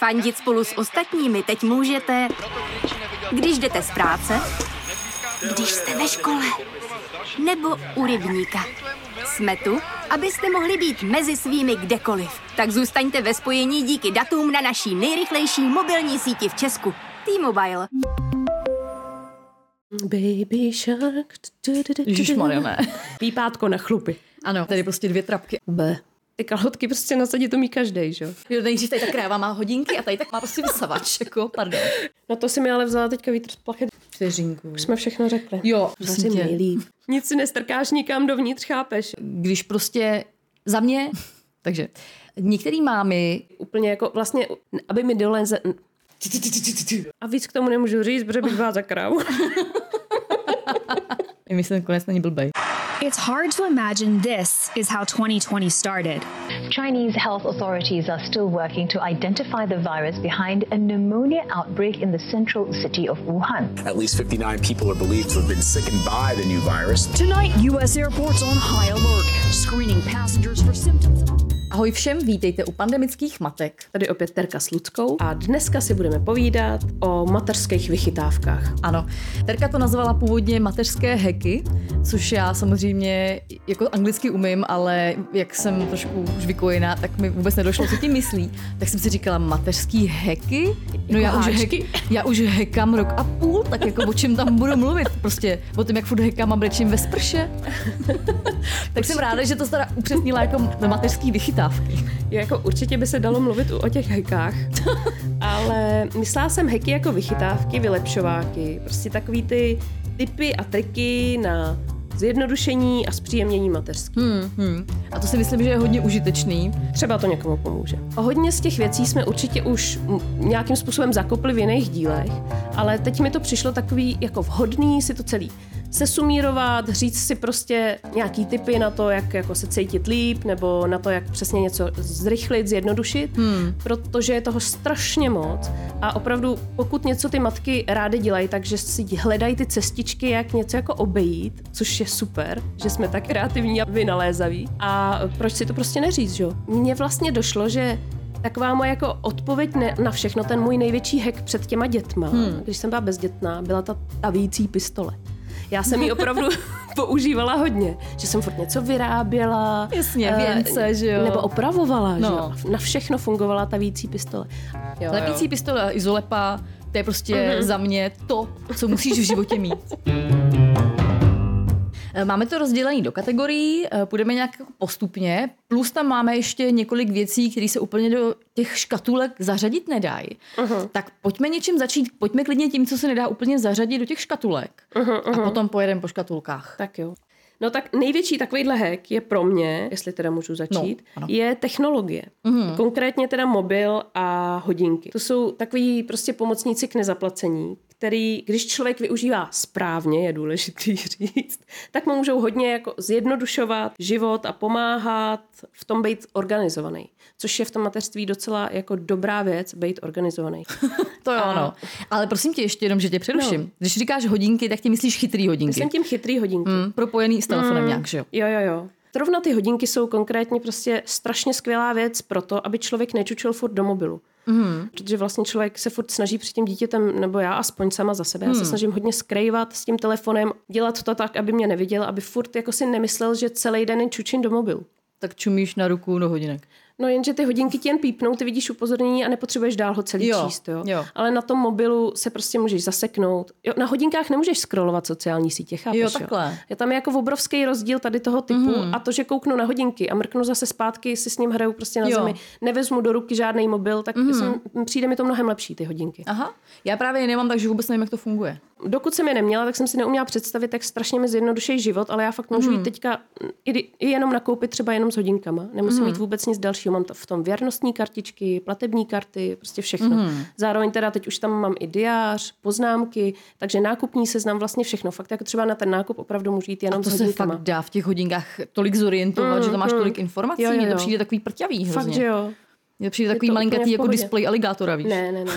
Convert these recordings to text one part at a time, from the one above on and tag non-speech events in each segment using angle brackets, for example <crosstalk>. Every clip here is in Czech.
Fandit spolu s ostatními teď můžete, když jdete z práce, když jste ve škole, nebo u rybníka. Jsme tu, abyste mohli být mezi svými kdekoliv. Tak zůstaňte ve spojení díky datům na naší nejrychlejší mobilní síti v Česku. T-Mobile. Baby shark. Ježišmarja, ne. Pípátko na chlupy. Ano, tady prostě dvě trapky. B. Ty kalhotky prostě nasadit to mí každý, že jo? Jo, nejdřív tady ta kráva má hodinky a tady tak má prostě vysavač, jako, pardon. No to si mi ale vzala teďka vítr z plachet. Vteřinku. Už jsme všechno řekli. Jo, prosím Vařím tě. nejlíp. Nic si nestrkáš nikam dovnitř, chápeš? Když prostě za mě, takže některý mámy, Úplně jako vlastně, aby mi dole... Ze... A víc k tomu nemůžu říct, protože bych byla za krávu. <laughs> myslím, konec není blbej. It's hard to imagine this is how 2020 started. Chinese health authorities are still working to identify the virus behind a pneumonia outbreak in the central city of Wuhan. At least 59 people are believed to have been sickened by the new virus. Tonight, U.S. airports on high alert, screening passengers for symptoms. Ahoj všem, vítejte u pandemických matek. Tady opět Terka s Ludskou a dneska si budeme povídat o mateřských vychytávkách. Ano, Terka to nazvala původně mateřské heky, což já samozřejmě jako anglicky umím, ale jak jsem trošku už vykojená, tak mi vůbec nedošlo, co tím myslí. Tak jsem si říkala, mateřský heky? No já už, háčky? hek, já už hekám rok a půl, tak jako o čem tam budu mluvit? Prostě o tom, jak furt hekám a brečím ve sprše. <laughs> tak jsem ráda, že to teda upřesnila jako mateřský vychytávky. Jo, jako určitě by se dalo mluvit o těch hekách, <laughs> ale myslela jsem heky jako vychytávky, vylepšováky, prostě takový ty typy a triky na zjednodušení a zpříjemnění mateřský. Hmm, hmm. A to si myslím, že je hodně užitečný. Třeba to někomu pomůže. A hodně z těch věcí jsme určitě už nějakým způsobem zakopli v jiných dílech, ale teď mi to přišlo takový jako vhodný si to celý sesumírovat, říct si prostě nějaký typy na to, jak jako se cítit líp, nebo na to, jak přesně něco zrychlit, zjednodušit, hmm. protože je toho strašně moc a opravdu pokud něco ty matky rády dělají, takže si hledají ty cestičky, jak něco jako obejít, což je super, že jsme tak kreativní a vynalézaví. A proč si to prostě neříct, že jo? Mně vlastně došlo, že Taková moje jako odpověď ne, na všechno, ten můj největší hack před těma dětma, hmm. když jsem byla bezdětná, byla ta tavící pistole. Já jsem ji <laughs> opravdu <laughs> používala hodně, že jsem furt něco vyráběla. Jasně, eh, věnce, že jo. Nebo opravovala, No. že jo. Na všechno fungovala ta vící pistole. Jo, Lepící pistole a izolepa, to je prostě mm-hmm. za mě to, co musíš v životě mít. <laughs> Eh, Máme to rozdělené do kategorií, eh, půjdeme nějak jako postupně, plus tam máme ještě několik věcí, které se úplně do těch škatulek zařadit nedají. Uh-huh. Tak pojďme něčím začít, pojďme klidně tím, co se nedá úplně zařadit do těch škatulek. Uh-huh, a potom pojedeme po škatulkách. Tak jo. No tak největší takovýhle hack je pro mě, jestli teda můžu začít, No, ano. je technologie. Mm. Konkrétně teda mobil a hodinky. To jsou takový prostě pomocníci k nezaplacení, který, když člověk využívá správně, je důležitý <laughs> říct, tak mu můžou hodně jako zjednodušovat život a pomáhat v tom být organizovaný. Což je v tom mateřství docela jako dobrá věc, být organizovaný. <laughs> To jo, A- ano. Ale prosím tě ještě jenom, že tě přeruším. No. Když říkáš hodinky, tak ty myslíš chytrý hodinky. Jsem tím chytrý hodinky. Mm, propojený s telefonem nějak, že jo? Jo, jo, jo. Zrovna ty hodinky jsou konkrétně prostě strašně skvělá věc pro to, aby člověk nečučil furt do mobilu. Mm. Protože vlastně člověk se furt snaží před tím dítětem, nebo já aspoň sama za sebe, já se snažím hodně skrývat s tím telefonem, dělat to tak, aby mě neviděl, aby furt jako si nemyslel, že celý den je čučin do mobilu. Tak čumíš na ruku do hodinek. No jenže ty hodinky ti jen pípnou, ty vidíš upozornění a nepotřebuješ dál ho celý Jo, číst. Jo? jo. Ale na tom mobilu se prostě můžeš zaseknout. Jo, na hodinkách nemůžeš scrollovat sociální sítě, chápeš? Jo, takhle. Je tam jako obrovský rozdíl tady toho typu mm. a to, že kouknu na hodinky a mrknu zase zpátky, si s ním hraju prostě na Jo. zemi, nevezmu do ruky žádný mobil, tak mm. jsem, přijde mi to mnohem lepší, ty hodinky. Aha, já právě je nemám, takže vůbec nevím, jak to funguje. Dokud jsem je neměla, tak jsem si neuměla představit, jak strašně mi zjednoduší život, ale já fakt můžu jít teďka i, i jenom nakoupit třeba jenom s hodinkama. Nemusím mít vůbec nic dalšího. Mám to v tom věrnostní kartičky, platební karty, prostě všechno. Zároveň teda teď už tam mám i diář, poznámky, takže nákupní seznam, vlastně všechno. Fakt jako třeba na ten nákup opravdu můžu jít jenom To s se fakt dá v těch hodinkách tolik zorientovat, že tam máš tolik informací, Jo, jo, mně to jo. přijde takový prťavý hrozně. Fakt, že jo. Mně to přijde Je takový to malinkatý jako displej aligátora, víš? Ne, ne, ne.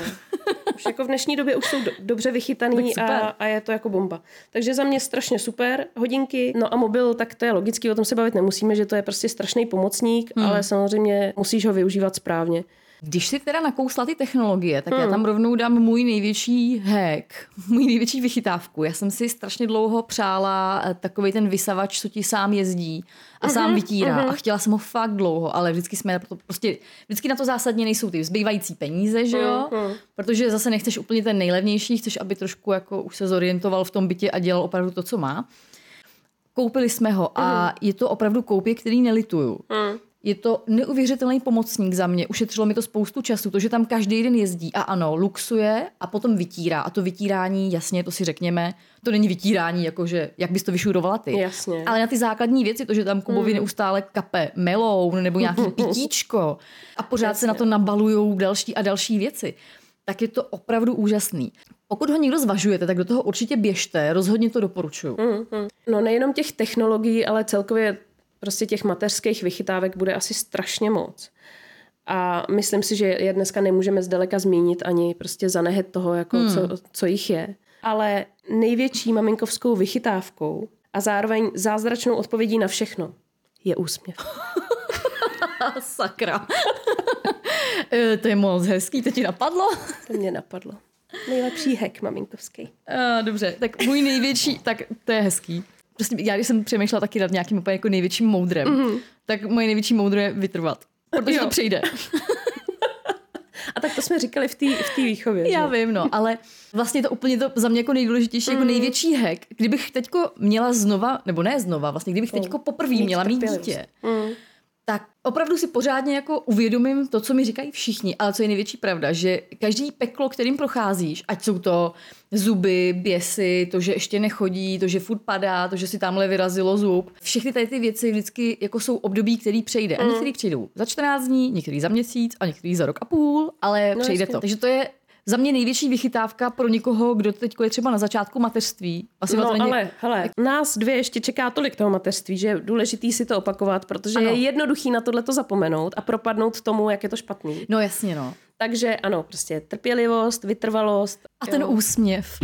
Už jako v dnešní době už jsou do, dobře vychytaný a, a je to jako bomba. Takže za mě strašně super hodinky. No a mobil, tak to je logický, o tom se bavit nemusíme, že to je prostě strašný pomocník, Hmm. ale samozřejmě musíš ho využívat správně. Když si teda nakousla ty technologie, tak já tam rovnou dám můj největší hack, <laughs> můj největší vychytávku. Já jsem si strašně dlouho přála takový ten vysavač, co ti sám jezdí a sám vytírá. A chtěla jsem ho fakt dlouho, ale vždycky jsme to prostě, vždycky na to zásadně nejsou ty zbývající peníze, že jo? Protože zase nechceš úplně ten nejlevnější, chceš, aby trošku jako už se zorientoval v tom bytě a dělal opravdu to, co má. Koupili jsme ho a je to opravdu koupě, který nelituju. Je to neuvěřitelný pomocník za mě. Ušetřilo mi to spoustu času, to, že tam každý den jezdí a ano, luxuje a potom vytírá. A to vytírání, jasně, to si řekněme, to není vytírání, jakože jak bys to vyšurovala ty. Jasně. Ale na ty základní věci, to, že tam Kubovi neustále kape meloun nebo nějaký <laughs> pitíčko a pořád se na to nabalujou další a další věci, tak je to opravdu úžasný. Pokud ho někdo zvažujete, tak do toho určitě běžte, rozhodně to doporučuju. No nejenom těch technologií, ale celkově prostě těch mateřských vychytávek bude asi strašně moc. A myslím si, že je dneska nemůžeme zdaleka zmínit ani prostě zanehet toho, jako hmm. co, co jich je. Ale největší maminkovskou vychytávkou a zároveň zázračnou odpovědí na všechno je úsměv. <laughs> Sakra. <laughs> Eh, to je moc hezký, to ti napadlo? To mě napadlo. Nejlepší hek maminkovský. A, dobře, tak můj největší, tak to je hezký. Prostě já, když jsem přemýšlela taky nad nějakým úplně jako největším moudrem, mm-hmm. tak moje největší moudro je vytrvat. Protože Jo. to přijde. <laughs> <laughs> A tak to jsme říkali v té v výchově. Já že? vím, no, ale vlastně to úplně to za mě jako nejdůležitější, jako největší hack, kdybych teďko měla znova, nebo ne znova, vlastně kdybych teďko poprvé měla mít dítě, tak opravdu si pořádně jako uvědomím to, co mi říkají všichni, ale co je největší pravda, že každý peklo, kterým procházíš, ať jsou to zuby, běsy, to, že ještě nechodí, to, že furt padá, to, že si tamhle vyrazilo zub, všechny tady ty věci vždycky jako jsou období, který přejde. A některý přijdou za 14 dní, některý za měsíc a některý za rok a půl, ale No, přejde jasně. to. Takže to je za mě největší vychytávka pro někoho, kdo teď je třeba na začátku mateřství. Asi No není... ale, hele, nás dvě ještě čeká tolik toho mateřství, že je důležitý si to opakovat, protože Ano. je jednoduchý na tohle to zapomenout a propadnout tomu, jak je to špatný. No jasně, no. Takže ano, prostě trpělivost, vytrvalost. A ten jo. úsměv.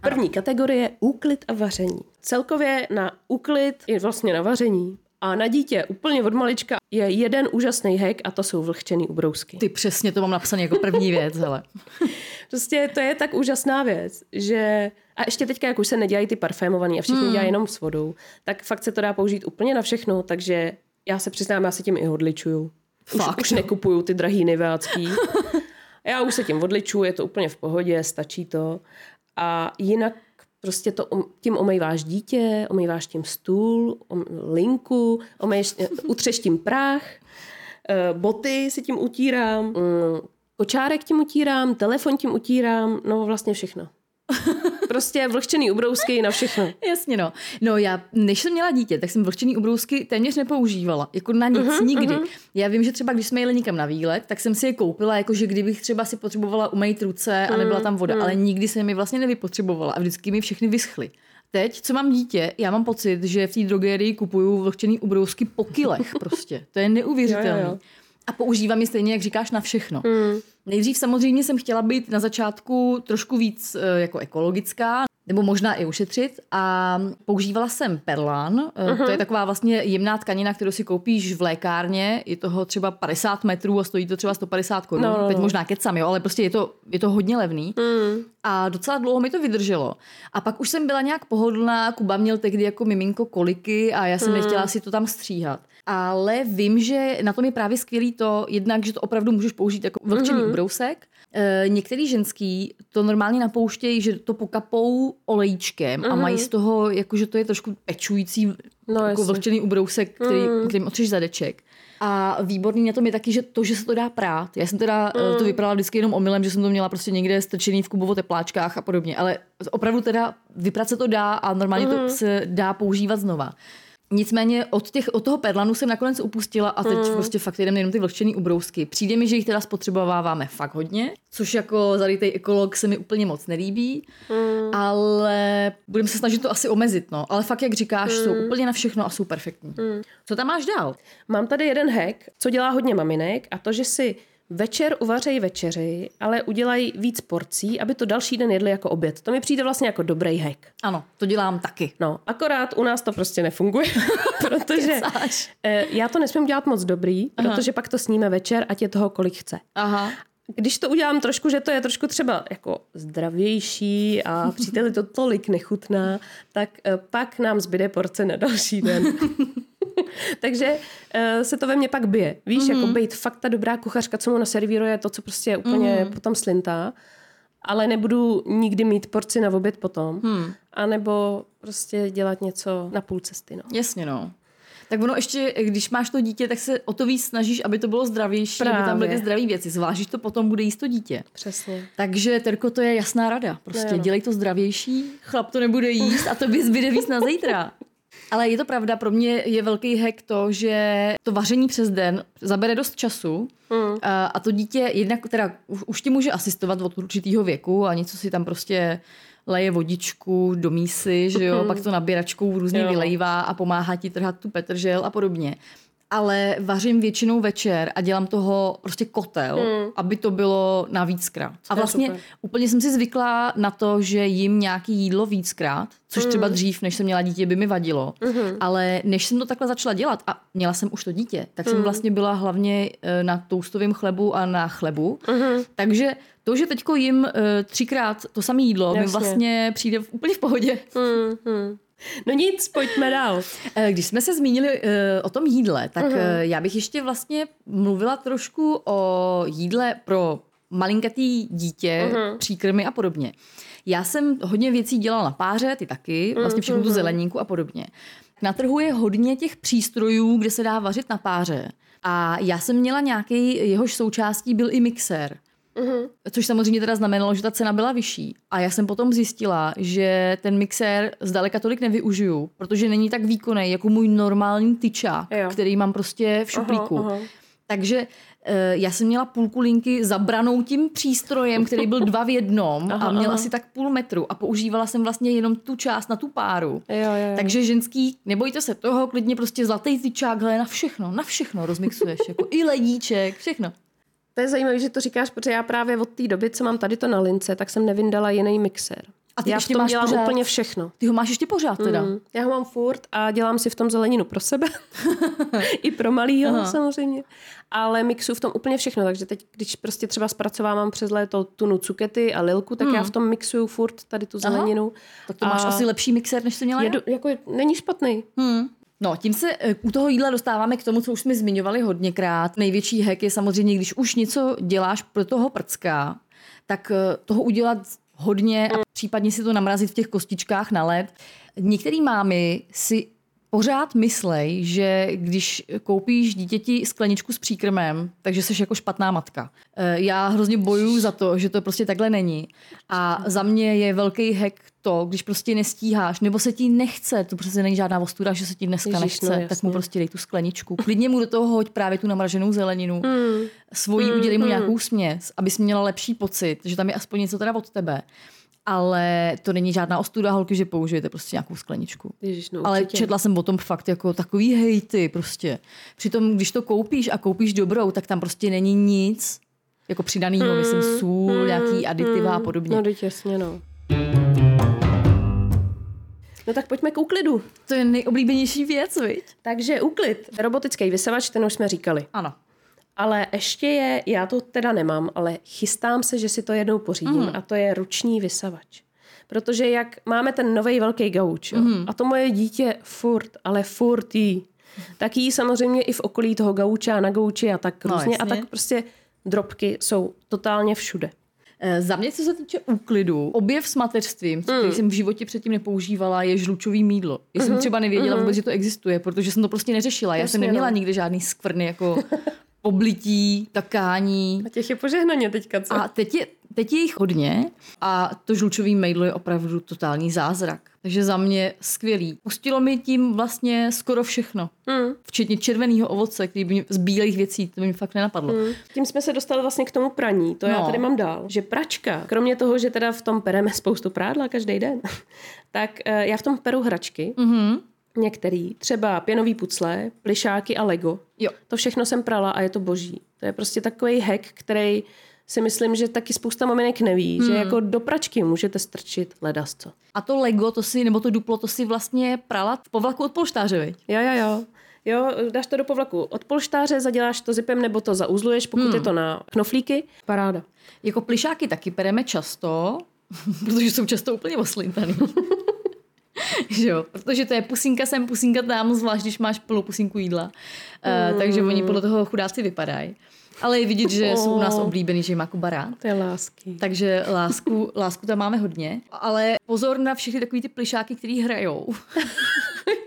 První kategorie úklid a vaření. Celkově na úklid je vlastně na vaření. A na dítě úplně od malička je jeden úžasný hack a to jsou vlhčený ubrousky. Ty přesně to mám napsané jako první věc, hele. <laughs> Prostě to je tak úžasná věc, že a ještě teďka, jak už se nedělají ty parfémovaný a všichni hmm. dělají jenom s vodou, tak fakt se to dá použít úplně na všechno, takže já se přiznám, já se tím i odličuju. Už, Fakt, už nekupuju ty drahý niveácký. <laughs> já už se tím odličuju, je to úplně v pohodě, stačí to. A jinak prostě to tím omejváš dítě, omejváš tím stůl, om, linku, omeješ, eh, utřeš tím prach, eh, boty si tím utírám, mm, kočárek tím utírám, telefon tím utírám, no vlastně všechno. <laughs> Prostě vlhčený ubrousky na všechno. Jasně no. No já, než jsem měla dítě, tak jsem vlhčený ubrousky téměř nepoužívala. Jako na nic, uh-huh, nikdy. Uh-huh. Já vím, že třeba když jsme jeli někam na výlet, tak jsem si je koupila, jakože kdybych třeba si potřebovala umýt ruce a nebyla tam voda, ale nikdy jsem mi vlastně nevypotřebovala a vždycky mi všechny vyschly. Teď, co mám dítě, já mám pocit, že v té drogerii kupuju vlhčený ubrousky po kilech prostě. To je neuvěřitelné. A používám je stejně, jak říkáš, na všechno. Mm. Nejdřív samozřejmě jsem chtěla být na začátku trošku víc e, jako ekologická, nebo možná i ušetřit. A používala jsem perlán. Uh-huh. To je taková vlastně jemná tkanina, kterou si koupíš v lékárně. Je toho třeba 50 metrů a stojí to třeba 150 korun. No, no, Teď no. možná kecam, jo, ale prostě je to, je to hodně levný. Mm. A docela dlouho mi to vydrželo. A pak už jsem byla nějak pohodlná, Kuba měl tehdy jako miminko koliky a já jsem Hmm. nechtěla si to tam stříhat. Ale vím, že na tom je právě skvělý to, jednak, že to opravdu můžeš použít jako vlhčený Mhm. mm-hmm. ubrousek. E, některý ženský to normálně napouštějí, že to pokapou olejčkem mm-hmm. a mají z toho, jako že to je trošku pečující Mhm. No, jako jasně. vlhčený ubrousek, který, Mm. mm. kterým otřeš zadeček. A výborný na tom je taky, že to, že se to dá prát. Já jsem teda mm. to vyprala vždycky jenom omylem, že jsem to měla prostě někde strčený v kubovo tepláčkách a podobně. Ale opravdu teda vyprat se to dá a normálně mm. to se dá používat znova. Nicméně od, těch, od toho perlanu jsem nakonec upustila a teď mm. prostě fakt jdeme jenom ty vlhčený ubrousky. Přijde mi, že jich teda spotřebováváme fakt hodně, což jako zarytej ekolog se mi úplně moc nelíbí, mm. ale budeme se snažit to asi omezit, no. Ale fakt, jak říkáš, mm. jsou úplně na všechno a jsou perfektní. Mm. Co tam máš dál? Mám tady jeden hack, co dělá hodně maminek a to, že si večer uvařej večeři, ale udělají víc porcí, aby to další den jedli jako oběd. To mi přijde vlastně jako dobrý hack. Ano, to dělám taky. No, akorát u nás to prostě nefunguje, <laughs> protože eh, já to nesmím dělat moc dobrý, protože pak to sníme večer, ať je toho kolik chce. Aha. Když to udělám trošku, že to je trošku třeba jako zdravější a příteli to tolik nechutná, tak eh, pak nám zbyde porce na další den. <laughs> <laughs> Takže eh, se to ve mně pak bije. Víš, mm-hmm. jako být fakt ta dobrá kuchařka, co mu naservíruje to, co prostě je úplně mm. potom slintá, ale nebudu nikdy mít porci na oběd potom. Hmm. A nebo prostě dělat něco na půl cesty. No. Jasně, no. Tak ono ještě, když máš to dítě, tak se o to víc snažíš, aby to bylo zdravější, Právě. aby tam byly ty zdravé věci. Zvlášť, když to potom bude jíst to dítě. Přesně. Takže, Terko, to je jasná rada. Prostě No dělej to zdravější, chlap to nebude jíst a to by zbyde víc na zítra. <laughs> Ale je to pravda, pro mě je velký hack to, že to vaření přes den zabere dost času mm. a, a to dítě jednak teda už, už ti může asistovat od určitého věku a něco si tam prostě leje vodičku do mísy, že jo, <laughs> pak to nabíračkou různě Jo. vylejvá a pomáhá ti trhat tu petržel a podobně. Ale vařím většinou večer a dělám toho prostě kotel, mm. aby to bylo na víckrát. A vlastně super. úplně jsem si zvykla na to, že jim nějaký jídlo víckrát, což třeba dřív, než jsem měla dítě, by mi vadilo. Ale než jsem to takhle začala dělat a měla jsem už to dítě, tak jsem vlastně byla hlavně eh, na toustovém chlebu a na chlebu. Takže to, že teďko jim eh, třikrát to samé jídlo, mi Jasně. vlastně přijde úplně v pohodě. No nic, pojďme dál. <laughs> Eh, Když jsme se zmínili eh, o tom jídle, tak eh, já bych ještě vlastně mluvila trošku o jídle pro malinkatý dítě, příkrmy a podobně. Já jsem hodně věcí dělala na páře, ty taky, vlastně všechnu tu zeleníku a podobně. Na trhu je hodně těch přístrojů, kde se dá vařit na páře. A já jsem měla nějaký, jehož součástí byl i mixér. Což samozřejmě teda znamenalo, že ta cena byla vyšší. A já jsem potom zjistila, že ten mixér zdaleka tolik nevyužiju, protože není tak výkonný jako můj normální tyčák, Jo. který mám prostě v šuplíku. aha. Takže eh, já jsem měla půlku linky zabranou tím přístrojem, který byl dva v jednom <laughs> a měl asi tak půl metru a používala jsem vlastně jenom tu část na tu páru. Jo, jo, jo. Takže ženský, nebojte se toho, klidně prostě zlatý tyčák, hele, na všechno, na všechno rozmixuješ, jako i ledíček, všechno. To je zajímavé, že to říkáš, protože já právě od té doby, co mám tady to na lince, tak jsem nevyndala jiný mixér. A ty já v ještě tom máš dělám pořád- úplně všechno. Ty ho máš ještě pořád teda. Mm. Já ho mám furt a dělám si v tom zeleninu pro sebe. <laughs> I pro malýho Aha. samozřejmě. Ale mixu v tom úplně všechno. Takže teď, když prostě třeba zpracovávám přes léto tunu cukety a lilku, tak já v tom mixuju furt tady tu zeleninu. Tak to máš A asi lepší mixér, než jsi měla je, já? do, jako, není špatný. Hmm. No, tím se eh, u toho jídla dostáváme k tomu, co už jsme zmiňovali hodněkrát. Největší hack je samozřejmě, když už něco děláš pro toho prcka, tak eh, toho udělat hodně a případně si to namrazit v těch kostičkách na led. Některý mámy si pořád myslej, že když koupíš dítěti skleničku s příkrmem, takže jsi jako špatná matka. Eh, Já hrozně bojuju za to, že to prostě takhle není. A za mě je velký hack to, když prostě nestíháš, nebo se ti nechce, to přece není žádná ostuda, že se ti dneska Ježiš, nechce, no tak mu prostě dej tu skleničku. Klidně mu do toho hoď právě tu namraženou zeleninu. Hmm. Svojí udělej mu nějakou směs, abys měla lepší pocit, že tam je aspoň něco teda od tebe. Ale to není žádná ostuda holky, že použijete prostě nějakou skleničku. Ježiš, no, Ale určitě. četla jsem o tom fakt jako takový hejty prostě. Přitom, když to koupíš a koupíš dobrou, tak tam prostě není nic jako přidanýho, myslím sůl, nějaký aditiva a podobně. No, teď jasně, no. No tak pojďme k úklidu. To je nejoblíbenější věc, viď? Takže úklid. Robotický vysavač, ten už jsme říkali. Ano. Ale ještě je, já to teda nemám, ale chystám se, že si to jednou pořídím mm. a to je ruční vysavač. Protože jak máme ten nový velký gauč jo, mm. a to moje dítě furt, ale furt jí, tak jí samozřejmě i v okolí toho gauče a na gauči a tak No, různě a jasně. tak prostě drobky jsou totálně všude. Eh, Za mě, co se týče úklidu, objev s mateřstvím, který jsem v životě předtím nepoužívala, je žlučový mídlo. Já jsem třeba nevěděla vůbec, že to existuje, protože jsem to prostě neřešila. Já jsem Jasně, neměla no. nikdy žádný skvrny jako <laughs> oblití, takání. A těch je požehnaně teďka, co? A teď je, teď je jich hodně a to žlučový mejdlo je opravdu totální zázrak. Takže za mě skvělý. Pustilo mi tím vlastně skoro všechno. Mm. Včetně červeného ovoce, který by mě, z bílých věcí, to by mi fakt nenapadlo. Mm. Tím jsme se dostali vlastně k tomu praní. To no. já tady mám dál. Že pračka, kromě toho, že teda v tom pereme spoustu prádla každý den, <laughs> tak eh, já v tom peru hračky. Mhm. Některý, třeba pěnový pucle, plišáky a Lego. Jo. To všechno jsem prala a je to boží. To je prostě takový hack, který si myslím, že taky spousta maminek neví, hmm. že jako do pračky můžete strčit ledasco. A to Lego, to si, nebo to duplo, to si vlastně prala v povlaku od polštáře, viď? Jo, jo, jo. Jo, dáš to do povlaku od polštáře, zaděláš to zipem nebo to zauzluješ, pokud hmm. je to na knoflíky. Paráda. Jako plišáky taky pereme často, <laughs> protože jsou často úplně oslintaný. <laughs> že jo, protože to je pusinka sem, pusinka tam, zvlášť když máš plnou pusinku jídla. Uh, takže oni podle toho chudáci vypadají. Ale je vidět, že jsou u nás oblíbený, že má Kuba rád. To je lásky. Takže lásku, lásku tam máme hodně. Ale pozor na všechny takový ty plišáky, který hrajou. <laughs>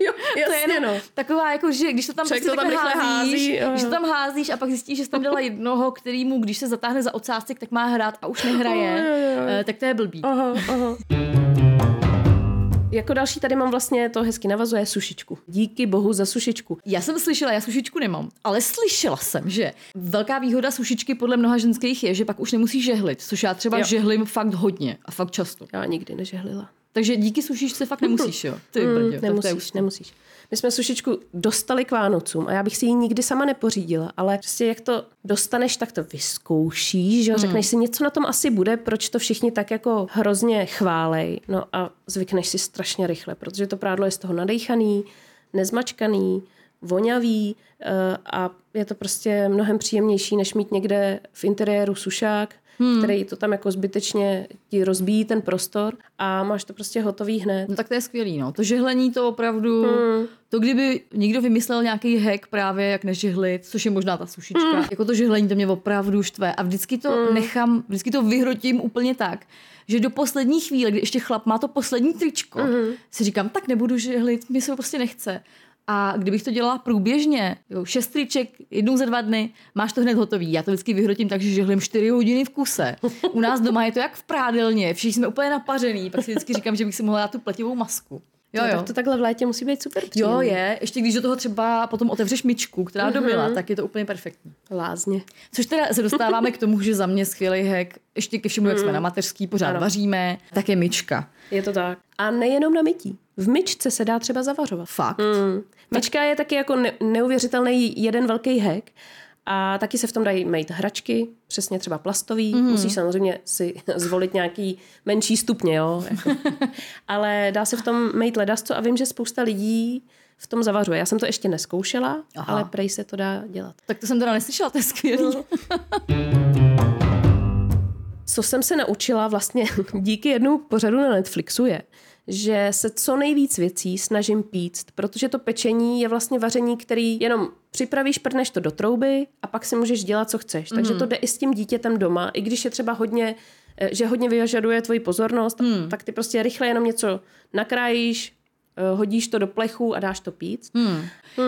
jo, jasně, to je jenom no. taková, jako, že když to tam prostě to tam házíš, hází, když to tam házíš a pak zjistíš, že jsi tam dala jednoho, který mu, když se zatáhne za ocásek, tak má hrát a už <laughs> nehraje, Jo, jo, jo. eh, tak to je blbý. Aha, aha. Jako další tady mám vlastně, to hezky navazuje, sušičku. Díky bohu za sušičku. Já jsem slyšela, já sušičku nemám, ale slyšela jsem, že velká výhoda sušičky podle mnoha ženských je, že pak už nemusíš žehlit, což já třeba jo. žehlím fakt hodně a fakt často. Já nikdy nežehlila. Takže díky sušičce fakt nemusíš, jo? Ty mm, brdě, tak to je nemusíš, nemusíš. My jsme sušičku dostali k Vánocům a já bych si ji nikdy sama nepořídila, ale prostě jak to dostaneš, tak to vyzkoušíš, že jo? řekneš si, něco na tom asi bude, proč to všichni tak jako hrozně chválej. No a zvykneš si strašně rychle, protože to prádlo je z toho nadejchaný, nezmačkaný, vonavý eh, a je to prostě mnohem příjemnější, než mít někde v interiéru sušák, hmm. který to tam jako zbytečně ti rozbíjí ten prostor a máš to prostě hotový hned. No tak to je skvělý, no. To žehlení to opravdu, hmm. to kdyby někdo vymyslel nějaký hack právě jak nežehlit, což je možná ta sušička, hmm. jako to žehlení to mě opravdu štve a vždycky to hmm. nechám, vždycky to vyhrotím úplně tak, že do poslední chvíle, kdy ještě chlap má to poslední tričko, hmm. si říkám, tak nebudu žehlit, mi se to prostě nechce. A kdybych to dělala průběžně, jo, šest triček, jednou za dva dny, máš to hned hotový. Já to vždycky vyhrotím tak, že žehlím čtyři hodiny v kuse. U nás doma je to jak v prádelně, všichni jsme úplně napařený, pak si vždycky říkám, že bych si mohla dát tu pletivou masku. Jo, jo. tak to takhle v létě musí být super Jo, příjemný. je. Ještě když do toho třeba potom otevřeš myčku, která domila, tak je to úplně perfektní. Lázně. Což teda se dostáváme k tomu, že za mě skvělý hack, ještě ke všemu, jak jsme na mateřský, pořád Ano. vaříme, tak je myčka. Je to tak. A nejenom na mytí. V myčce se dá třeba zavařovat. Fakt. Mm. Myčka je taky jako ne- neuvěřitelný jeden velký hack. A taky se v tom dají mít hračky, přesně třeba plastový. Mm. Musíš samozřejmě si <laughs> zvolit nějaký menší stupně, jo. Jako. <laughs> Ale dá se v tom mít ledasco a vím, že spousta lidí v tom zavařuje. Já jsem to ještě neskoušela, Aha. Aha. ale prej se to dá dělat. Tak to jsem teda neslyšela, to je skvělý. co jsem se naučila vlastně <laughs> díky jednou pořadu na Netflixu je, že se co nejvíc věcí snažím píct, protože to pečení je vlastně vaření, který jenom připravíš, prdneš to do trouby a pak si můžeš dělat, co chceš. Takže to jde i s tím dítětem doma, i když je třeba hodně, eh, že hodně vyžaduje tvoji pozornost, Hmm. tak ty prostě rychle jenom něco nakrájíš, hodíš to do plechu a dáš to pít. Hmm.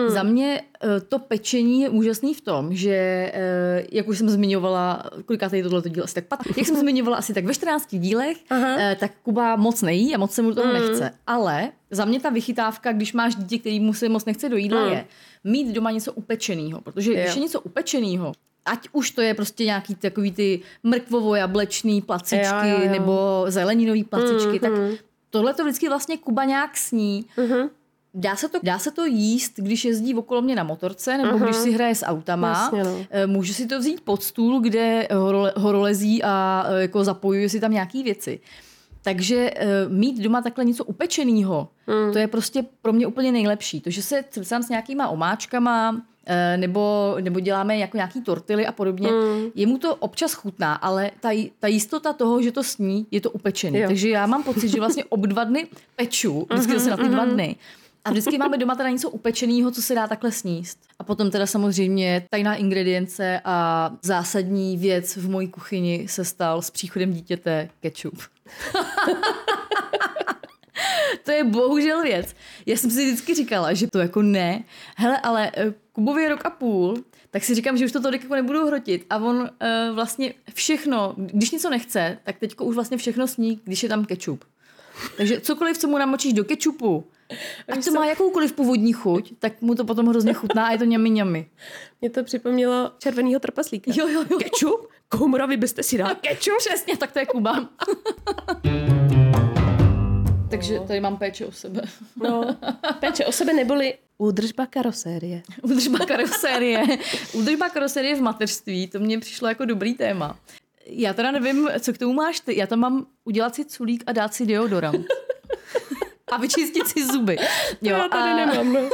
Za mě eh, to pečení je úžasný v tom, že, eh, jak už jsem zmiňovala, koliká tady tohle díl asi tak pat, jak jsem zmiňovala asi tak ve 14 dílech, Aha. eh, tak Kuba moc nejí a moc se mu toho nechce. Ale za mě ta vychytávka, když máš dítě, který mu se moc nechce do jídla, je mít doma něco upečeného. Protože když Jo. je něco upečeného, ať už to je prostě nějaký takový ty mrkvovo-jablečný placičky Jo, jo, jo. nebo zeleninový placičky, tak tohle to vždycky vlastně Kuba nějak sní. Dá se, to, dá se to jíst, když jezdí okolo mě na motorce, nebo když si hraje s autama. Jasně, no. Eh, Může si to vzít pod stůl, kde horole, horolezí a eh, jako zapojuje si tam nějaký věci. Takže eh, mít doma takhle něco upečeného, Hmm. to je prostě pro mě úplně nejlepší. To, že se sám s nějakýma omáčkama, eh, nebo, nebo děláme jako nějaký tortily a podobně. Hmm. Jemu to občas chutná, ale ta, ta jistota toho, že to sní, je to upečený. Jo. Takže já mám pocit, že vlastně ob dva dny peču, vždycky zase na ty dva dny. A vždycky máme doma teda něco upečeného, co se dá takhle sníst. A potom teda samozřejmě tajná ingredience a zásadní věc v mojí kuchyni se stal s příchodem dítěte ketchup. <laughs> to je bohužel věc. Já jsem si vždycky říkala, že to jako ne. Hele, ale eh, Kubovi je rok a půl, tak si říkám, že už to tolik jako nebudu hrotit. A on uh, vlastně všechno, když něco nechce, tak teďko už vlastně všechno sní, když je tam ketchup. Takže cokoliv, co mu namočíš do kečupu, ať to má jakoukoliv původní chuť, tak mu to potom hrozně chutná a je to ňami ňami. Mě to připomnělo červenýho trpaslíka. Jo, jo, jo. Kečup? Koumrovi byste si dal kečup? Přesně, tak to je Kuba. Takže tady mám péče o sebe. No, péče o sebe neboli údržba karosérie. <laughs> Údržba karosérie. Údržba karosérie v mateřství, to mně přišlo jako dobrý téma. Já teda nevím, co k tomu máš ty. Já tam mám udělat si culík a dát si deodorant. <laughs> a vyčistit si zuby. To já tady a... nemám, no.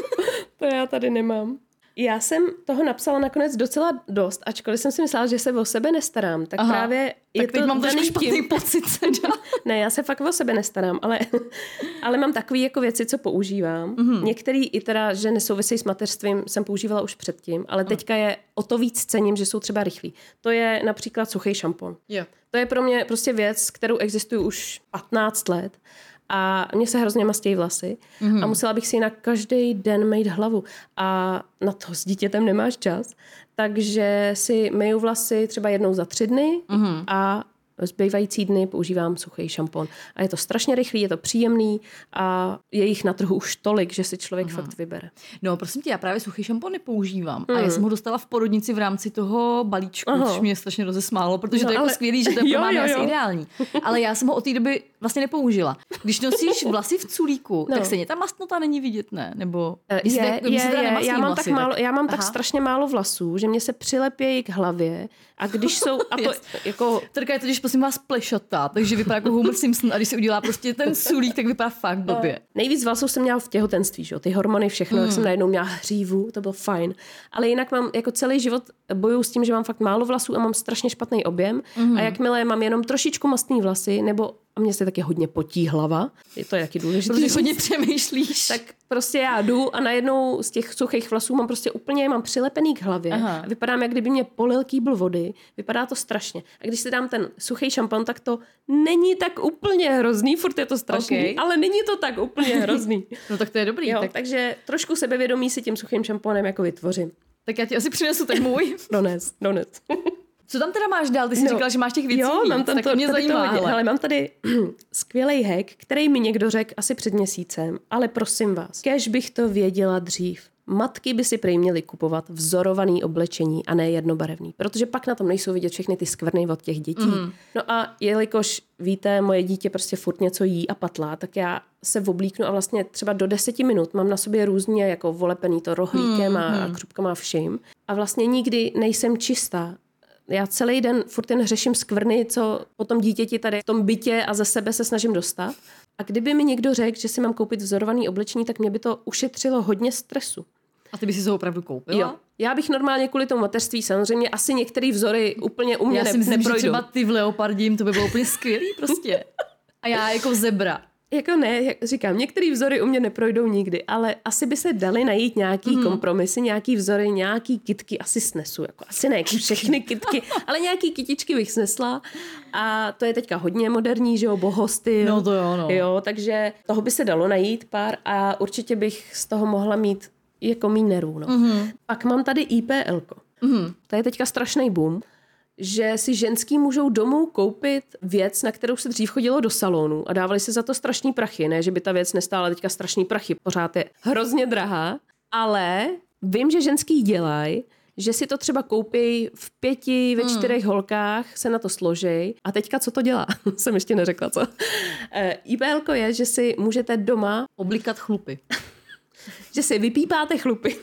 To já tady nemám. Já jsem toho napsala nakonec docela dost, ačkoliv jsem si myslela, že se o sebe nestarám, tak Aha, právě tak je teď to mám trošku špatný pocit. <laughs> ne, já se fakt o sebe nestarám, ale, ale mám takové jako věci, co používám. Mm-hmm. Některé i teda, že nesouvisejí s mateřstvím, jsem používala už předtím, ale teďka je o to víc cením, že jsou třeba rychlí. To je například suchý šampon. Yeah. To je pro mě prostě věc, kterou existuju už 15 let a mě se hrozně mastějí vlasy mm-hmm. a musela bych si na každý den mít hlavu a na to s dítětem nemáš čas, takže si myju vlasy třeba jednou za tři dny mm-hmm. a zbývající dny používám suchý šampon. A je to strašně rychlý, je to příjemný a je jich na trhu už tolik, že si člověk Aha. fakt vybere. No, prosím tě, já právě suchý šampon nepoužívám. Mm. A já hmm. jsem ho dostala v porodnici v rámci toho balíčku, Aha. což mě strašně rozesmálo, protože no, to je jako ale... jako skvělý, že to je pro jo, asi ideální. Ale já jsem ho od té doby vlastně nepoužila. Když nosíš vlasy v culíku, no. tak se ta mastnota není vidět, ne? Nebo je, je, je, je. Já mám, vlasy, tak málo, já mám tak strašně málo vlasů, že mě se přilepějí k hlavě a když jsou, a <laughs> to jako... Trka je totiž prosím vás plešatá, takže vypadá jako Homer Simpson a když si udělá prostě ten sulík, tak vypadá fakt blbě. No. Nejvíc vlasů jsem měla v těhotenství, že? ty hormony, všechno, mm. jak jsem najednou měla hřívu, to bylo fajn. Ale jinak mám jako celý život bojuju s tím, že mám fakt málo vlasů a mám strašně špatný objem mm. a jakmile mám jenom trošičku mastný vlasy nebo a mě se taky hodně potí hlava, je to taky důležité. Protože hodně přemýšlíš. Tak prostě já jdu a najednou z těch suchých vlasů mám prostě úplně, mám přilepený k hlavě. Aha. A vypadám, jak kdyby mě polil kýbl vody. Vypadá to strašně. A když si dám ten suchý šampon, tak to není tak úplně hrozný, furt je to strašný, okay. ale není to tak úplně hrozný. <laughs> no tak to je dobrý. Jo, tak... Takže trošku sebevědomí si tím suchým šamponem jako vytvořím. Tak já ti asi přinesu ten můj. <laughs> dones, dones. <laughs> Co tam teda máš dál? Ty jsi no. říkala, že máš těch věcí Jo, víc, mám tam tak to, mě zajímá. To, ale mám tady <clears throat> skvělý hack, který mi někdo řekl asi před měsícem, ale prosím vás, kež bych to věděla dřív. Matky by si prej měly kupovat vzorovaný oblečení a ne jednobarevný, protože pak na tom nejsou vidět všechny ty skvrny od těch dětí. Mm. No a jelikož víte, moje dítě prostě furt něco jí a patlá, tak já se oblíknu a vlastně třeba do deseti minut mám na sobě různě jako volepený to rohlíkem mm, a, a křupkama vším. A vlastně nikdy nejsem čistá já celý den furt jen řeším skvrny, co po tom dítěti tady v tom bytě a ze sebe se snažím dostat. A kdyby mi někdo řekl, že si mám koupit vzorovaný oblečení, tak mě by to ušetřilo hodně stresu. A ty by si to opravdu koupila? Jo. Já bych normálně kvůli tomu mateřství samozřejmě asi některé vzory úplně u mě já si myslím, neprojdou. že třeba ty v leopardím, to by bylo úplně skvělý prostě. <laughs> A já jako zebra. Jako ne, jak říkám, některé vzory u mě neprojdou nikdy, ale asi by se dali najít nějaký mm. kompromisy, nějaký vzory, nějaký kitky asi snesu. Jako asi ne všechny kitky, <laughs> ale nějaký kytičky bych snesla. A to je teďka hodně moderní, že jo, bohosty. No to jo, no. Jo, takže toho by se dalo najít pár a určitě bych z toho mohla mít jako mínerů. No. Mm-hmm. Pak mám tady IPL. Mm-hmm. To je teďka strašný boom že si ženský můžou domů koupit věc, na kterou se dřív chodilo do salonu a dávali se za to strašný prachy. Ne, že by ta věc nestála teďka strašný prachy, pořád je hrozně drahá, ale vím, že ženský dělají, že si to třeba koupí v pěti, ve hmm. čtyřech hmm. holkách, se na to složej. A teďka co to dělá? <laughs> Jsem ještě neřekla, co. E, IBL je, že si můžete doma oblikat chlupy. <laughs> že si vypípáte chlupy.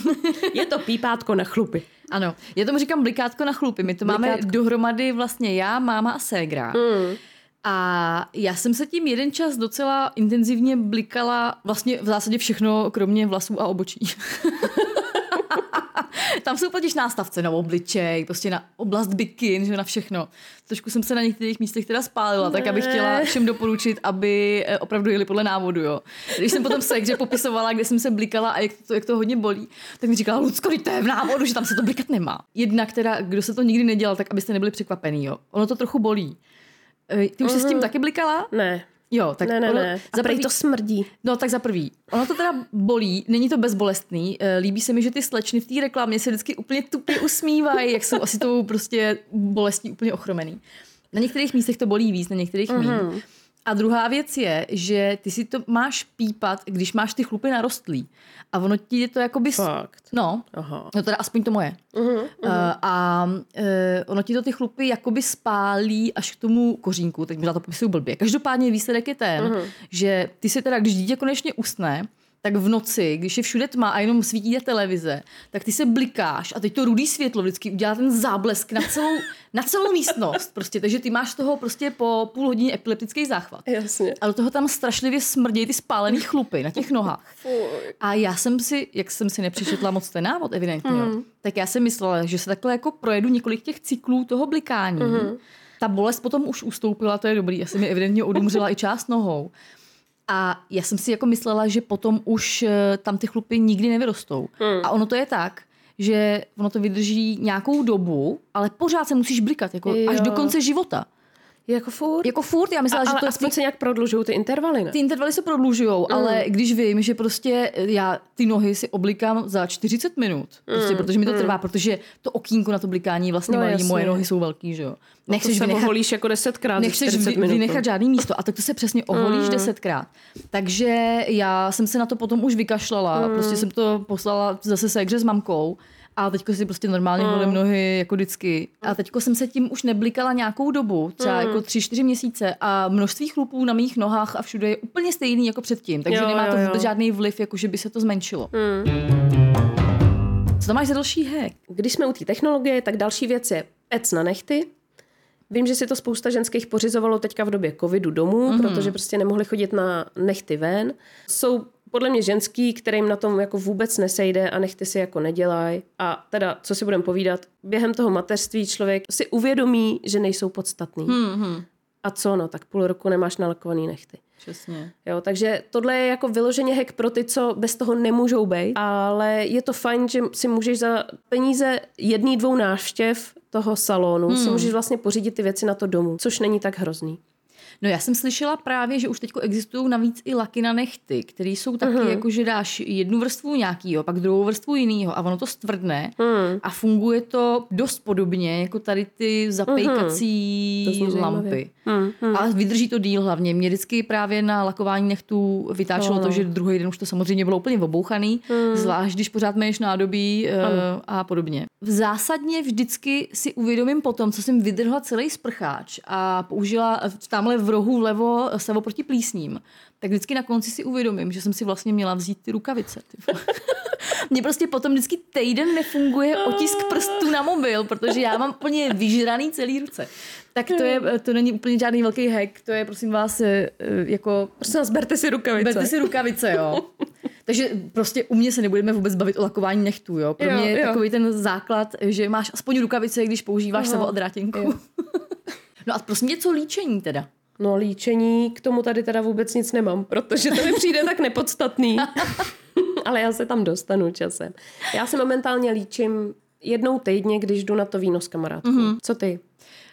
<laughs> je to pípátko na chlupy. Ano, já tomu říkám blikátko na chlupy. My to Blikátko. máme dohromady vlastně já, máma a ségra. Mm. A já jsem se tím jeden čas docela intenzivně blikala vlastně v zásadě všechno, kromě vlasů a obočí. <laughs> <laughs> Tam jsou totiž nástavce na obličej, prostě na oblast bikin, že na všechno. Trošku jsem se na některých místech teda spálila, ne. tak abych chtěla všem doporučit, aby eh, opravdu jeli podle návodu, jo. Když jsem potom se, že popisovala, kde jsem se blikala a jak to, jak to hodně bolí, tak mi říkala, Lucko, to je v návodu, že tam se to blikat nemá. Jedna, která, kdo se to nikdy nedělal, tak abyste nebyli překvapený, jo. Ono to trochu bolí. Eh, ty už uh-huh. se s tím mhm. taky blikala? Ne. Jo, tak ne, ne, ono, ne. Za prvý to smrdí. No tak za prvý. Ono to teda bolí, není to bezbolestný. Eh, líbí se mi, že ty slečny v té reklamě se vždycky úplně tupě usmívají, jak jsou asi tou prostě bolestí úplně ochromený. Na některých místech to bolí víc, na některých uh-huh. méně. A druhá věc je, že ty si to máš pípat, když máš ty chlupy narostlý. A ono ti je to jakoby... Fakt. No, Aha. no teda aspoň to moje. Mhm, Uh, a uh, ono ti to ty chlupy jakoby spálí až k tomu kořínku, teď možná to popisuju blbě. Každopádně výsledek je ten, Mhm. že ty si teda, když dítě konečně usne, tak v noci, když je všude tma a jenom svítí ta televize, tak ty se blikáš a teď to rudý světlo vždycky udělá ten záblesk na celou, na celou místnost. Prostě, takže ty máš z toho prostě po půl hodině epileptický záchvat. Jasně. A do toho tam strašlivě smrdějí ty spálený chlupy na těch nohách. A já jsem si, jak jsem si nepřečetla moc ten návod, evidentně, jo, tak já jsem myslela, že se takhle jako projedu několik těch cyklů toho blikání. Mhm. Ta bolest potom už ustoupila, to je dobrý. Já jsem mi evidentně odumřela i část nohou. A já jsem si jako myslela, že potom už eh, tam ty chlupy nikdy nevyrostou. Hmm. A ono to je tak, že ono to vydrží nějakou dobu, ale pořád se musíš blikat, jako až Jo. do konce života. Jako furt? Jako furt, já A, myslela, že ale to aspoň se nějak prodlužují ty intervaly, ne? ty intervaly se prodlužují, mm. ale když vím, že prostě já ty nohy si oblikám za 40 minut, prostě, Mm, protože mi to trvá, protože to okýnko na to blikání vlastně No, malý, moje nohy jsou velký, že jo. to Nechceš se vynechat, oholíš jako desetkrát za nechceš 40 vy, minut. no. vynechat žádný místo a tak to se přesně oholíš mm. desetkrát. Takže já jsem se na to potom už vykašlala, mm. prostě jsem to poslala zase se s mamkou a teďko si prostě normálně Mm. holím nohy jako vždycky. A teďko jsem se tím už neblikala nějakou dobu, třeba Mm. jako tři, čtyři měsíce a množství chlupů na mých nohách a všude je úplně stejný jako předtím. Takže Jo, nemá to jo, vůbec jo. žádný vliv, jako že by se to zmenšilo. Co tam máš za další hack? Když jsme u té technologie, tak další věc je pec na nechty. Vím, že si to spousta ženských pořizovalo teďka v době covidu domů, mm. protože prostě nemohli chodit na nechty ven. Jsou podle mě ženský, kterým na tom jako vůbec nesejde a nechty si jako nedělají. A teda, co si budeme povídat, během toho mateřství člověk si uvědomí, že nejsou podstatný. Mm. A co no, tak půl roku nemáš nalakovaný nechty. Přesně. Jo, takže tohle je jako vyloženě hack pro ty, co bez toho nemůžou být, ale je to fajn, že si můžeš za peníze jedný, dvou návštěv toho salonu hmm. si můžeš vlastně pořídit ty věci na to domů, což není tak hrozný. No já jsem slyšela právě, že už teď existují navíc i laky na nechty, které jsou taky uh-huh. jako, že dáš jednu vrstvu nějakýho, pak druhou vrstvu jinýho a ono to stvrdne Hmm. a funguje to dost podobně jako tady ty zapejkací zajímavě. lampy. Hmm. A vydrží to díl hlavně. Mě vždycky právě na lakování nechtů vytáčelo No, to, no. že druhý den už to samozřejmě bylo úplně obouchaný, Hmm. zvlášť když pořád měješ nádobí uh, a podobně. V zásadně vždycky si uvědomím potom, co jsem vydrhla celý sprcháč a použila v- tamhle v rohu vlevo savo proti plísním, tak vždycky na konci si uvědomím, že jsem si vlastně měla vzít ty rukavice. Ty. <laughs> Mně prostě potom vždycky týden nefunguje otisk prstů na mobil, protože já mám úplně vyžraný celý ruce. Tak to, je, to není úplně žádný velký hack, to je prosím vás eh, jako... Prosím vás, berte si rukavice. Berte si rukavice, jo. <laughs> Takže prostě u mě se nebudeme vůbec bavit o lakování nechtů, jo. Pro Jo, mě je jo. takový ten základ, že máš aspoň rukavice, když používáš savo a. <laughs> No a prosím tě, co líčení teda? No líčení, k tomu tady teda vůbec nic nemám, protože to mi přijde tak nepodstatný. <laughs> Ale já se tam dostanu časem. Já se momentálně líčím jednou týdně, když jdu na to víno s kamarádkou. Mm-hmm. Co ty?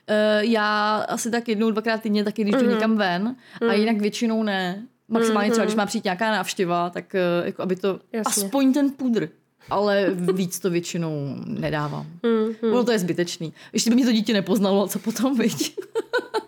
Uh, já asi tak jednou, dvakrát týdně, taky když jdu někam ven a jinak většinou ne. Maximálně třeba, když má přijít nějaká návštěva, tak uh, jako aby to Jasně. aspoň ten pudr. Ale víc to většinou nedávám. Mm, mm. Ono to je zbytečný. Ještě by mě to dítě nepoznalo, co potom, viď? <laughs>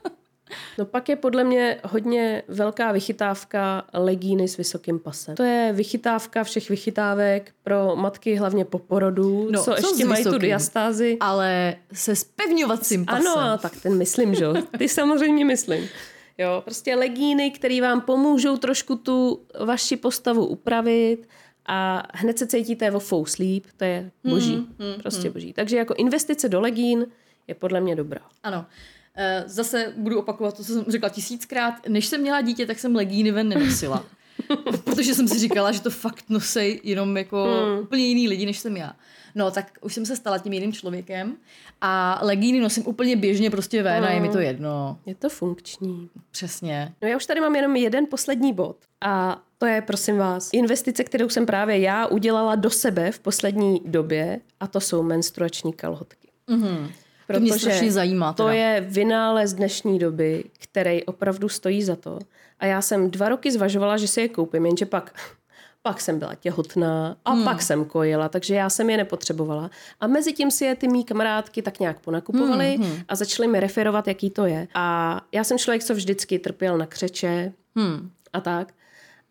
No pak je podle mě hodně velká vychytávka legíny s vysokým pasem. To je vychytávka všech vychytávek pro matky hlavně po porodu, No, co co ještě mají tu diastázi. Ale se spevňovacím pasem. Ano, tak ten myslím, že jo. Ty samozřejmě myslím. Jo, prostě legíny, které vám pomůžou trošku tu vaši postavu upravit a hned se cítíte o full sleep, to je boží, hmm, hmm, prostě hmm. boží. Takže jako investice do legín je podle mě dobrá. Ano. Eh, Zase budu opakovat to, co jsem řekla tisíckrát. Než jsem měla dítě, tak jsem legíny ven nenosila. <laughs> Protože jsem si říkala, že to fakt nosej jenom jako hmm. úplně jiný lidi, než jsem já. No, tak už jsem se stala tím jiným člověkem a legíny nosím úplně běžně prostě ven a je mi to jedno. Je to funkční. Přesně. No já už tady mám jenom jeden poslední bod a to je, prosím vás, investice, kterou jsem právě já udělala do sebe v poslední době a to jsou menstruační kalhotky. Mhm. To mě strašně zajímá. To teda. je vynález dnešní doby, který opravdu stojí za to. A já jsem dva roky zvažovala, že si je koupím, jenže pak pak jsem byla těhotná a hmm. pak jsem kojila, takže já jsem je nepotřebovala. A mezi tím si je ty mý kamarádky tak nějak ponakupovaly hmm. a začaly mi referovat, jaký to je. A já jsem člověk, co vždycky trpěl na křeče hmm. a tak.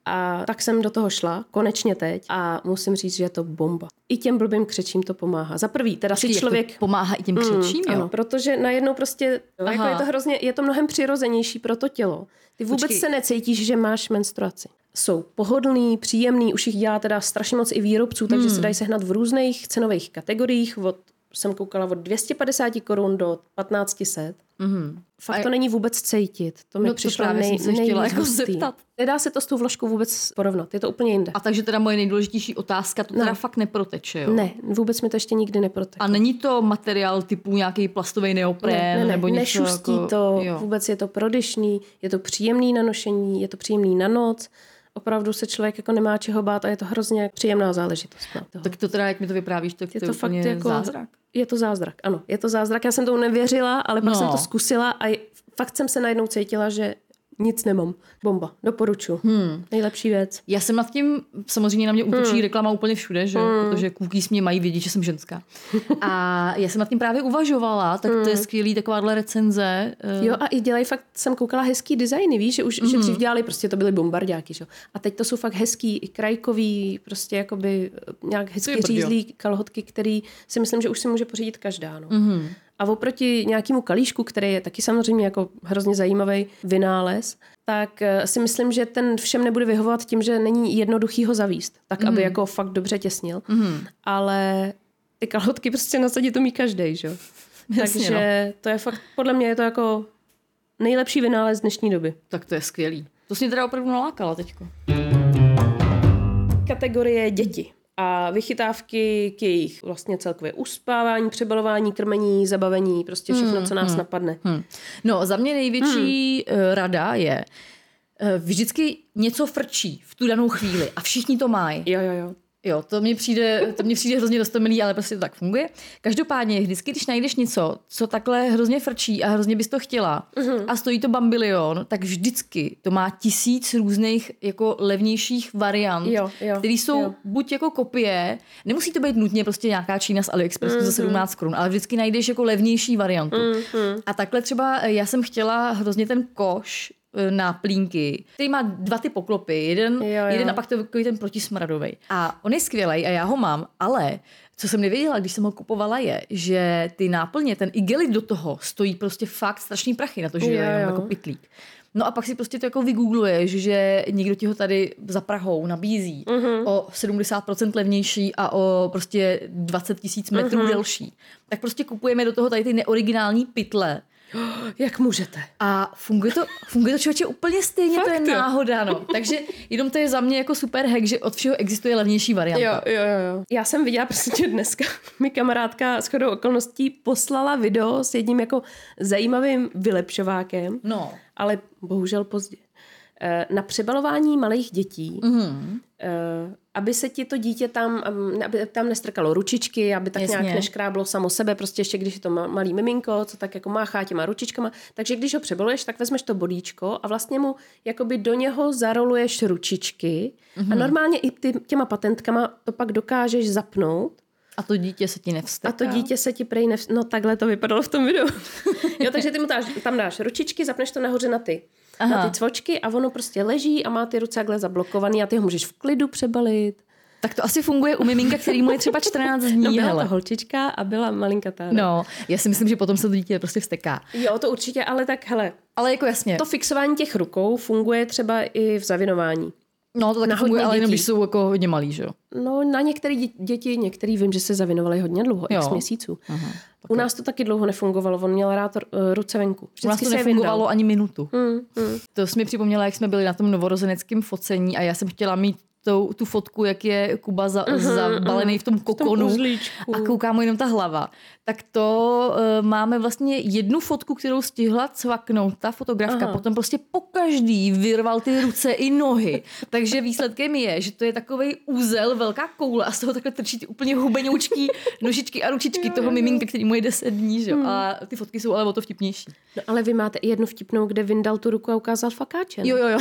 A tak jsem do toho šla, konečně teď, a musím říct, že je to bomba. I těm blbým křečím to pomáhá. Za prvý, teda Počkej, si člověk... Pomáhá i těm křečím, mm, jo? Ano, protože najednou prostě, jako je to hrozně, je to mnohem přirozenější pro to tělo. Ty vůbec Počkej. se necítíš, že máš menstruaci. Jsou pohodlný, příjemný, už jich dělá teda strašně moc i výrobců, takže Hmm. se dají sehnat v různých cenových kategoriích, od, jsem koukala od 250 korun do 1500. Mm-hmm. Fakt A- to není vůbec cítit. To mi No to přišlo právě nej, jsem se chtěla nejvíc jako zeptat. Nedá se to s tou vložkou vůbec porovnat, je to úplně jinde. A takže teda moje nejdůležitější otázka, to teda No. fakt neproteče, jo? Ne, vůbec mi to ještě nikdy neproteklo. A není to materiál typu nějaký plastový neoprén ne, ne, ne, nebo něco nešustí jako... to, Jo. vůbec je to prodyšný, je to příjemný na nošení, je to příjemný na noc, opravdu se člověk jako nemá čeho bát a je to hrozně příjemná záležitost. No. Tak to teda, jak mi to vyprávíš, tak je to to je fakt úplně jako zázrak. Je to zázrak, ano. Je to zázrak. Já jsem tomu nevěřila, ale pak No. jsem to zkusila a fakt jsem se najednou cítila, že nic nemám. Bomba. Doporučuji. Hmm. Nejlepší věc. Já jsem nad tím, samozřejmě na mě útočí Hmm. reklama úplně všude, že jo? protože cookies mě mají vědět, že jsem ženská. A já jsem nad tím právě uvažovala, tak to Hmm. je skvělý takováhle recenze. eh, Jo a i dělají fakt, jsem koukala hezký designy, víš, že už mm. že dřív dělali, prostě to byly bombardáky, že? jo. A teď to jsou fakt hezký, i krajkový, prostě jakoby eh, nějak hezky řízlý kalhotky, který si myslím, že už si může pořídit každá, no. Mm. A oproti nějakému kalíšku, který je taky samozřejmě jako hrozně zajímavý vynález, tak eh, si myslím, že ten všem nebude vyhovovat tím, že není jednoduchý ho zavíst, tak Mhm. aby jako fakt dobře těsnil. Mm. Ale ty kalhotky prostě nasadit to mí každý, že? jo. Takže to je fakt, podle mě je to jako nejlepší vynález dnešní doby. Tak to je skvělý. To jsi mě teda opravdu nalákala teďko. Kategorie děti a vychytávky k jejich vlastně celkově uspávání, přebalování, krmení, zabavení, prostě všechno, co nás napadne. Hm. No, za mě největší hmm. rada je, eh, vždycky něco frčí v tu danou chvíli a všichni to mají. Jo, jo, jo. Jo, to mně přijde, to mně přijde hrozně dostomilý, ale prostě to tak funguje. Každopádně, vždycky, když najdeš něco, co takhle hrozně frčí a hrozně bys to chtěla uh-huh. a stojí to bambilion, tak vždycky to má tisíc různých jako levnějších variant, Jo, jo, které jsou jo. buď jako kopie, nemusí to být nutně prostě nějaká Čína z AliExpressu uh-huh. za 17 korun, ale vždycky najdeš jako levnější variantu. Uh-huh. A takhle třeba eh, já jsem chtěla hrozně ten koš na plínky, který má dva ty poklopy, jeden, Jo, jo. jeden a pak to takový ten protismradový. A on je skvělý a já ho mám, ale co jsem nevěděla, když jsem ho kupovala, je, že ty náplně, ten igelit do toho stojí prostě fakt strašný prachy na to, že Jo, je jenom jo. jako pitlík. No a pak si prostě to jako vygoogluješ, že někdo ti ho tady za Prahou nabízí Mhm. uh-huh. o 70% levnější a o prostě 20 tisíc metrů Mhm. uh-huh. delší. Tak prostě kupujeme do toho tady ty neoriginální pytle, <gasps> Jak můžete? a funguje to, funguje to člověče úplně stejně, to je Fakt jo. náhoda, no. <laughs> Takže jenom to je za mě jako super hack, že od všeho existuje levnější varianta. Jo, jo, jo, jo. Já jsem viděla prostě dneska, <laughs> mi kamarádka s chodou okolností poslala video s jedním jako zajímavým vylepšovákem, No. ale bohužel pozdě. Eh, Na přebalování malých dětí, mm-hmm. aby se ti to dítě tam, am, aby tam nestrkalo ručičky, aby tak Jasně. nějak neškráblo samo sebe, prostě ještě když je to ma- malý miminko, co tak jako máchá těma ručičkama. Takže když ho přebaluješ, tak vezmeš to bodíčko a vlastně mu jakoby do něho zaroluješ ručičky mm-hmm. a normálně i ty, těma patentkama to pak dokážeš zapnout A to dítě se ti nevsteká. a to dítě se ti prej nev... No takhle to vypadalo v tom videu. <laughs> jo, takže ty mu dáš, tam dáš ručičky, zapneš to nahoře na ty, Aha. na ty cvočky a ono prostě leží a má ty ruce takhle zablokovaný a ty ho můžeš v klidu přebalit. Tak to asi funguje u miminka, který mu je třeba <laughs> 14 dní. No byla hele. to holčička a byla malinkatá. No, já si myslím, že potom se to dítě prostě vsteká. Jo, to určitě, ale tak hele, Ale jako jasně. to fixování těch rukou funguje třeba i v zavinování. No, to taky funguje, ale jenom když jsou jako hodně malí, že jo? No na některé dě- děti, některý vím, že se zavinovaly hodně dlouho, Jo. x měsíců. Aha, U nás to taky dlouho nefungovalo, on měl rád uh, ruce venku. U nás Vždycky to se nefungovalo vyndal. ani minutu. Mm, mm. To jsi mi připomněla, jak jsme byli na tom novorozeneckém focení a já jsem chtěla mít tou, tu fotku, jak je Kuba za, uh-huh, zabalený v tom kokonu uzlíčku. a kouká mu jenom ta hlava. Tak to uh, máme vlastně jednu fotku, kterou stihla cvaknout ta fotografka. Aha. Potom prostě po každý vyrval ty ruce i nohy. <laughs> Takže výsledkem je, že to je takový úzel, velká koule a z toho takhle trčí ty úplně hubenoučký nožičky a ručičky toho miminka, který mu je 10 dní. Že? jo. A ty fotky jsou ale o to vtipnější. No, ale vy máte i jednu vtipnou, kde vyndal tu ruku a ukázal fakáče. ne? Jo, jo, jo.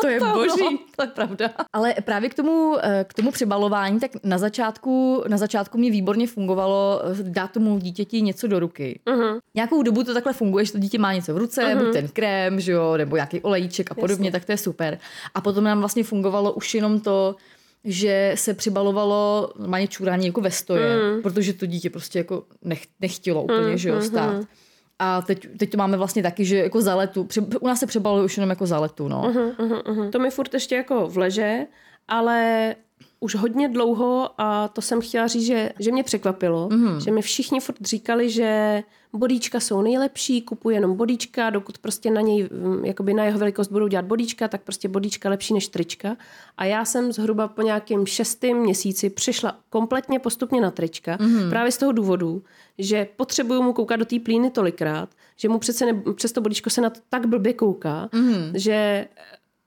to je <laughs> boží. No, <laughs> to je pravda. Ale právě k tomu, eh, k tomu přebalování, tak na začátku, na začátku mě výborně fungovalo eh, dát tomu dítěti něco do ruky. Uh-huh. Nějakou dobu to takhle funguje, že to dítě má něco v ruce, uh-huh. buď ten krém, že jo, nebo nějaký olejček a podobně, Jasně. tak to je super. A potom nám vlastně fungovalo už jenom to, že se přibalovalo normálně čurání jako ve stoje, mm. protože to dítě prostě jako nech, nechtělo úplně, mm, že jo, stát. Mm, a teď, teď to máme vlastně taky, že jako za letu. U nás se přebaluje už jenom jako za letu, no. Uh-huh, uh-huh, uh-huh. To mi furt ještě jako vleže, ale už hodně dlouho a to jsem chtěla říct, že, že mě překvapilo, mm. že mi všichni furt říkali, že bodíčka jsou nejlepší, kupuji jenom bodíčka, dokud prostě na něj, mm, jakoby na jeho velikost budou dělat bodíčka, tak prostě bodíčka lepší než trička. A já jsem zhruba po nějakém šestém měsíci přišla kompletně postupně na trička, mm. právě z toho důvodu, že potřebuju mu koukat do té plíny tolikrát, že mu přece ne, přes to bodíčko se na to tak blbě kouká, mm. že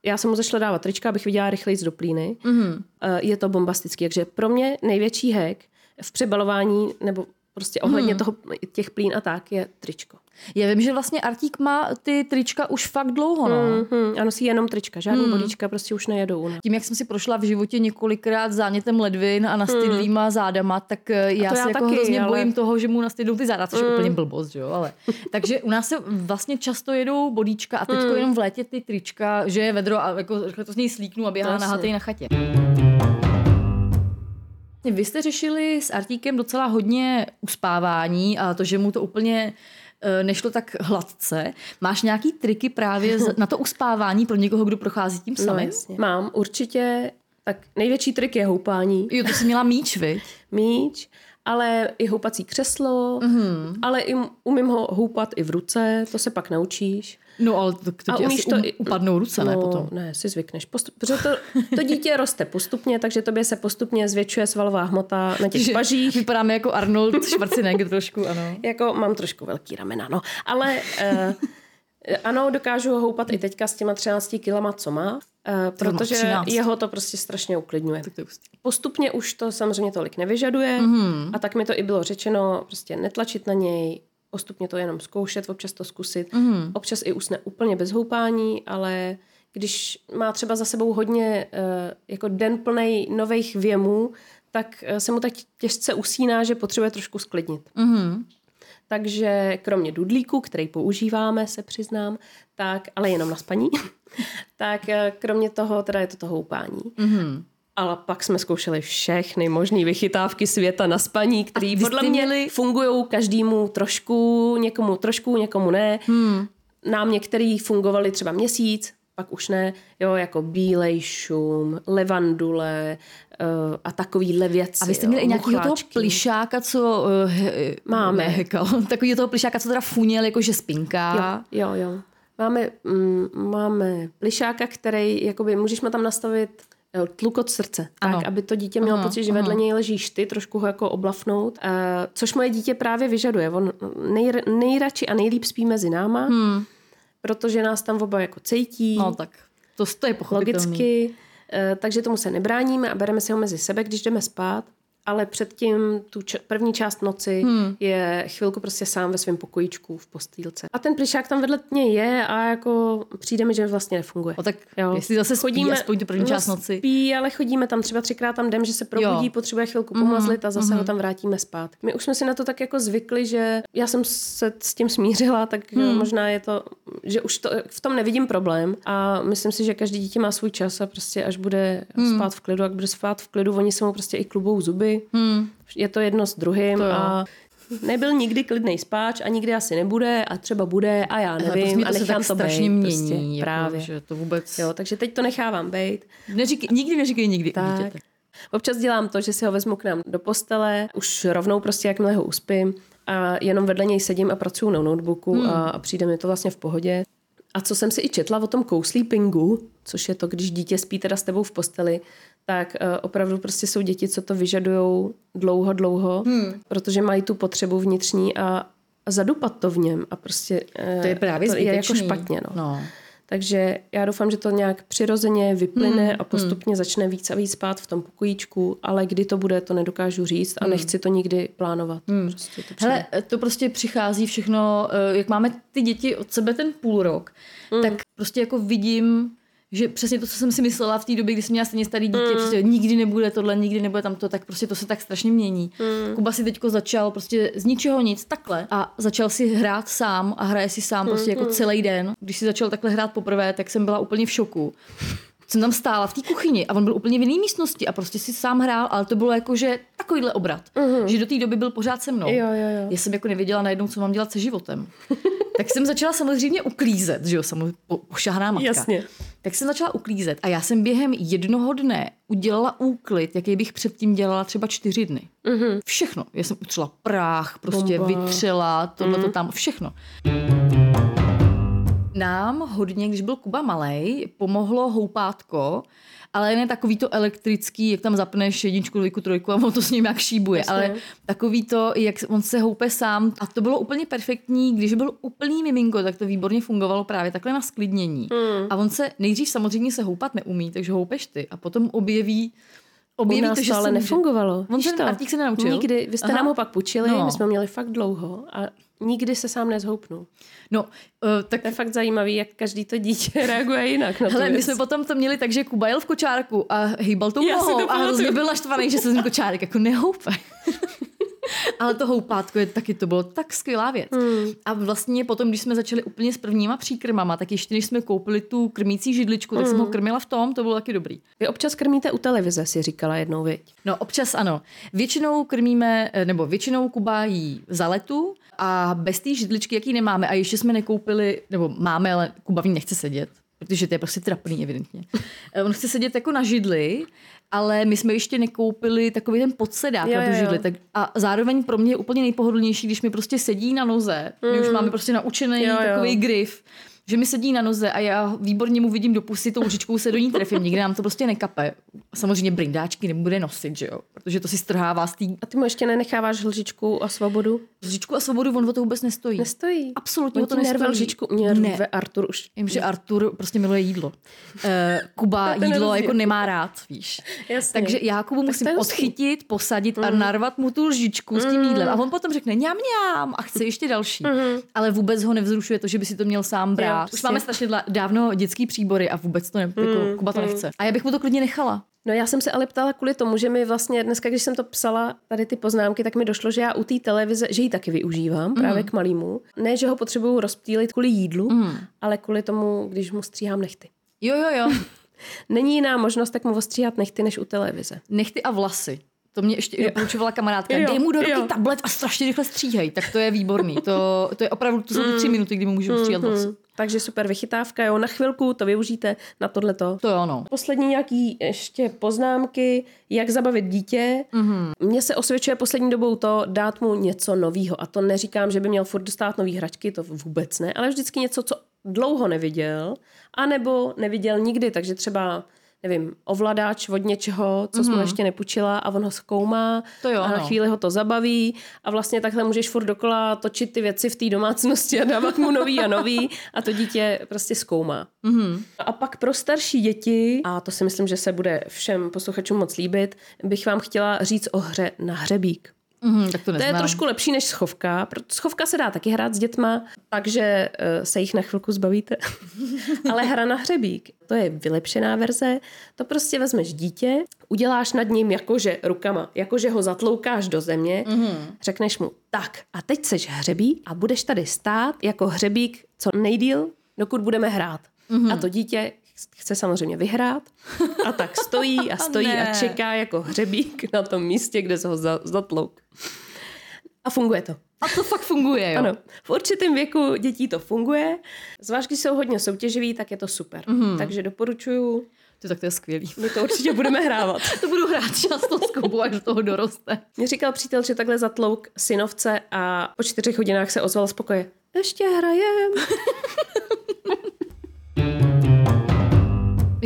já jsem mu zašla dávat trička, abych viděla rychleji do plíny. Mm-hmm. Je to bombastický. Takže pro mě největší hack v přebalování nebo prostě ohledně mm. toho, těch plín a tak je tričko. Já vím, že vlastně Artík má ty trička už fakt dlouho, no. Mm-hmm. A nosí jenom trička, žádný mm. bodíčka prostě už nejedou. Ne? Tím, jak jsem si prošla v životě několikrát zánětem ledvin a nastydlýma mm. zádama, tak eh, já se já jako taky, hrozně ale... bojím toho, že mu nastydnou ty záda, což mm. je úplně blbost, jo, ale. Takže u nás se vlastně často jedou bodíčka a teď mm. jenom v létě ty trička, že je vedro a jako to z něj slíknu a běhá na na chatě. Vy jste řešili s Artíkem docela hodně uspávání a to, že mu to úplně e, nešlo tak hladce. Máš nějaký triky právě <laughs> na to uspávání pro někoho, kdo prochází tím samým? No, Mám, určitě. Tak největší trik je houpání. Jo, to jsi měla míč, vy? míč ale i houpací křeslo, mm-hmm. ale i umím ho houpat i v ruce, to se pak naučíš. No ale to, to ti asi to um, upadnou ruce, no, ne potom? Ne, si zvykneš. Postup, protože to, to dítě roste postupně, takže tobě se postupně zvětšuje svalová hmota na těch pažích. Vypadáme jako Arnold Schwarzenegger trošku, ano. jako mám trošku velký ramena, no. Ale uh, ano, dokážu ho houpat i teďka s těma 13 kilama, co má. Uh, protože jeho to prostě strašně uklidňuje. Postupně už to samozřejmě tolik nevyžaduje mm-hmm. a tak mi to i bylo řečeno, prostě netlačit na něj, postupně to jenom zkoušet, občas to zkusit. Mm-hmm. Občas i usne úplně bez houpání, ale když má třeba za sebou hodně uh, jako den plný nových věmů, tak uh, se mu tak těžce usíná, že potřebuje trošku sklidnit. Mm-hmm. Takže kromě dudlíku, který používáme, se přiznám, tak, ale jenom na spaní, <laughs> tak eh, kromě toho teda je to to houpání. Mm-hmm. Ale pak jsme zkoušeli všechny možné vychytávky světa na spaní, které podle mě měli... fungují každému trošku, někomu trošku, někomu ne. Hmm. Nám některý fungovali třeba měsíc, pak už ne, jo, jako bílej šum, levandule uh, a takovýhle věci. A vy jste měli i nějakého toho plišáka, co uh, he, máme. <laughs> Nehekal. Takový toho plišáka, co teda funěl, jakože spinká. Jo, jo, jo. Máme, mm, máme plišáka, který, jakoby, můžeš tam nastavit eh, tlukot srdce, ano. tak, aby to dítě mělo pocit, že vedle něj ležíš ty, trošku ho jako oblafnout, uh, což moje dítě právě vyžaduje. On nej, nejradši a nejlíp spí mezi náma, hmm. Protože nás tam oba jako cítí. No tak, to, to je pochopitelný. Logicky, uh, takže tomu se nebráníme a bereme si ho mezi sebe, když jdeme spát ale předtím tu č- první část noci hmm. je chvilku prostě sám ve svém pokojíčku v postýlce. A ten plišák tam vedle mě je a jako přijde mi, že vlastně nefunguje. O tak jo. jestli zase chodíme, aspoň tu první no, část noci. Spí, ale chodíme tam třeba třikrát tam jdem, že se probudí, jo. potřebuje chvilku mhm, pomazlit a zase mm-hmm. ho tam vrátíme spát. My už jsme si na to tak jako zvykli, že já jsem se s tím smířila, tak hmm. možná je to, že už to, v tom nevidím problém a myslím si, že každý dítě má svůj čas a prostě až bude hmm. spát v klidu, jak bude spát v klidu, oni se mu prostě i klubou zuby, Hmm. Je to jedno s druhým to a nebyl nikdy klidný spáč a nikdy asi nebude a třeba bude a já nevím a nechám to, to strašně být, mění. Prostě, jako, právě. Že to vůbec... Jo, takže teď to nechávám být. Neříkej, nikdy neříkej nikdy. Tak. Dítěte. Občas dělám to, že si ho vezmu k nám do postele, už rovnou prostě jakmile ho uspím a jenom vedle něj sedím a pracuju na notebooku hmm. a, a přijde mi to vlastně v pohodě. A co jsem si i četla o tom co-sleepingu, což je to, když dítě spí teda s tebou v posteli, tak uh, opravdu prostě jsou děti, co to vyžadují dlouho, dlouho, hmm. protože mají tu potřebu vnitřní a, a zadupat to v něm a prostě uh, to je právě to je jako špatně. No. no. Takže já doufám, že to nějak přirozeně vyplyne hmm. a postupně hmm. začne víc a víc spát v tom pokojíčku, ale kdy to bude, to nedokážu říct a hmm. nechci to nikdy plánovat. Hmm. Prostě to Hele, to prostě přichází všechno, eh, jak máme ty děti od sebe ten půl rok, hmm. tak prostě jako vidím, že přesně to, co jsem si myslela v té době, kdy jsem měla stejně starý dítě, mm. prostě nikdy nebude tohle, nikdy nebude tamto, tak prostě to se tak strašně mění. Mm. Kuba si teďko začal prostě z ničeho nic takhle a začal si hrát sám a hraje si sám prostě jako celý den. Když si začal takhle hrát poprvé, tak jsem byla úplně v šoku jsem tam stála v té kuchyni a on byl úplně v jiné místnosti a prostě si sám hrál, ale to bylo jako, že takovýhle obrat. Uh-huh. Že do té doby byl pořád se mnou. Jo, jo, jo. Já jsem jako nevěděla najednou, co mám dělat se životem. <laughs> tak jsem začala samozřejmě uklízet, že jo, samozřejmě pošahná matka. Jasně. Tak jsem začala uklízet a já jsem během jednoho dne udělala úklid, jaký bych předtím dělala třeba čtyři dny. Uh-huh. Všechno. Já jsem utřela prach, prostě Bomba. vytřela, tohle to tam, všechno. Nám hodně, když byl Kuba malý, pomohlo houpátko, ale ne takový to elektrický, jak tam zapneš jedničku, dvojku, trojku a on to s ním jak šíbuje, Jasně. ale takový to, jak on se houpe sám. A to bylo úplně perfektní, když byl úplný miminko, tak to výborně fungovalo právě takhle na sklidnění. Mm. A on se nejdřív samozřejmě se houpat neumí, takže houpeš ty a potom objeví objeví U nás to, že to ale nefungovalo. On ten Artík se nenaučil? Nikdy. Vy jste Aha. nám ho pak půjčili, no. my jsme měli fakt dlouho a nikdy se sám nezhoupnul. No, uh, tak... To je fakt zajímavý, jak každý to dítě <laughs> reaguje jinak na Hele, my jsme potom to měli tak, že Kuba jel v kočárku a hýbal tou nohou a hrozně byl naštvaný, že se ten kočárek jako nehoupe. <laughs> Ale to houpátko je taky, to bylo tak skvělá věc. Hmm. A vlastně potom, když jsme začali úplně s prvníma příkrmama, tak ještě než jsme koupili tu krmící židličku, tak hmm. jsem ho krmila v tom, to bylo taky dobrý. Vy občas krmíte u televize, si říkala jednou, viď? No, občas ano. Většinou krmíme, eh, nebo většinou Kuba jí za letu a bez té židličky, jaký nemáme, a ještě jsme nekoupili, nebo máme, ale Kuba v ní nechce sedět, protože to je prostě trapný evidentně. Eh, on chce sedět jako na židli ale my jsme ještě nekoupili takový ten podsedák jo, na tu židli. Tak, a zároveň pro mě je úplně nejpohodlnější, když mi prostě sedí na noze. Mm. My už mm. máme prostě naučený jo, takový jo. grif že mi sedí na noze a já výborně mu vidím do pusy, tou lžičkou se do ní trefím. Nikdy nám to prostě nekape. Samozřejmě brindáčky nebude nosit, že jo? Protože to si strhává z tý... A ty mu ještě nenecháváš lžičku a svobodu? Lžičku a svobodu, on o to vůbec nestojí. Nestojí. Absolutně on to nestojí. lžičku. Mě ne. Artur už. Vím, že Artur prostě miluje jídlo. Uh, Kuba <laughs> jídlo jako nemá rád, víš. Jasně. Takže já Kubu musím odchytit, posadit mm. a narvat mu tu lžičku mm. s tím mhm. jídlem. A on potom řekne ňam, ňam a chce ještě další. Mm. Ale vůbec ho nevzrušuje to, že by si to měl sám brát rád. Už máme strašně dávno dětský příbory a vůbec to ne, jako, mm, Kuba to mm. nechce. A já bych mu to klidně nechala. No já jsem se ale ptala kvůli tomu, že mi vlastně dneska, když jsem to psala, tady ty poznámky, tak mi došlo, že já u té televize, že ji taky využívám mm. právě k malýmu. Ne, že ho potřebuju rozptýlit kvůli jídlu, mm. ale kvůli tomu, když mu stříhám nechty. Jo, jo, jo. <laughs> Není jiná možnost, tak mu ostříhat nechty než u televize. Nechty a vlasy. To mě ještě doporučovala kamarádka. Jo, Dej mu do ruky jo. tablet a strašně rychle stříhej. Tak to je výborný. To, to je opravdu, to jsou ty tři mm. minuty, kdy mu můžu stříhat mm, mm. Takže super vychytávka, jo, na chvilku to využijte na tohleto. To jo, no. Poslední nějaký ještě poznámky, jak zabavit dítě. Mm-hmm. Mně se osvědčuje poslední dobou to dát mu něco nového. A to neříkám, že by měl furt dostat nový hračky, to vůbec ne, ale vždycky něco, co dlouho neviděl, anebo neviděl nikdy, takže třeba nevím, ovladač od něčeho, co mm-hmm. jsme mhm. ještě nepůjčila a on ho zkoumá to jo, a na no. chvíli ho to zabaví a vlastně takhle můžeš furt dokola točit ty věci v té domácnosti a dávat mu nový a nový a to dítě prostě zkoumá. Mm-hmm. A pak pro starší děti, a to si myslím, že se bude všem posluchačům moc líbit, bych vám chtěla říct o hře na hřebík. Mm, tak to, to je trošku lepší než schovka. Schovka se dá taky hrát s dětma, takže uh, se jich na chvilku zbavíte. <laughs> Ale hra na hřebík, to je vylepšená verze. To prostě vezmeš dítě, uděláš nad ním jakože rukama, jakože ho zatloukáš do země, mm-hmm. řekneš mu, tak a teď seš hřebík a budeš tady stát jako hřebík co nejdíl, dokud budeme hrát. Mm-hmm. A to dítě chce samozřejmě vyhrát a tak stojí a <laughs> stojí a čeká jako hřebík na tom místě, kde se ho zatlouk. A funguje to. A to fakt funguje, jo? Ano. V určitém věku dětí to funguje. Zvlášť, když jsou hodně soutěživí, tak je to super. Mm-hmm. Takže doporučuju. To tak to je skvělý. My to určitě budeme hrávat. <laughs> to budu hrát často s Kubou, až do toho doroste. Mě říkal přítel, že takhle zatlouk synovce a po čtyřech hodinách se ozval z pokoje. Ještě hrajem. <laughs>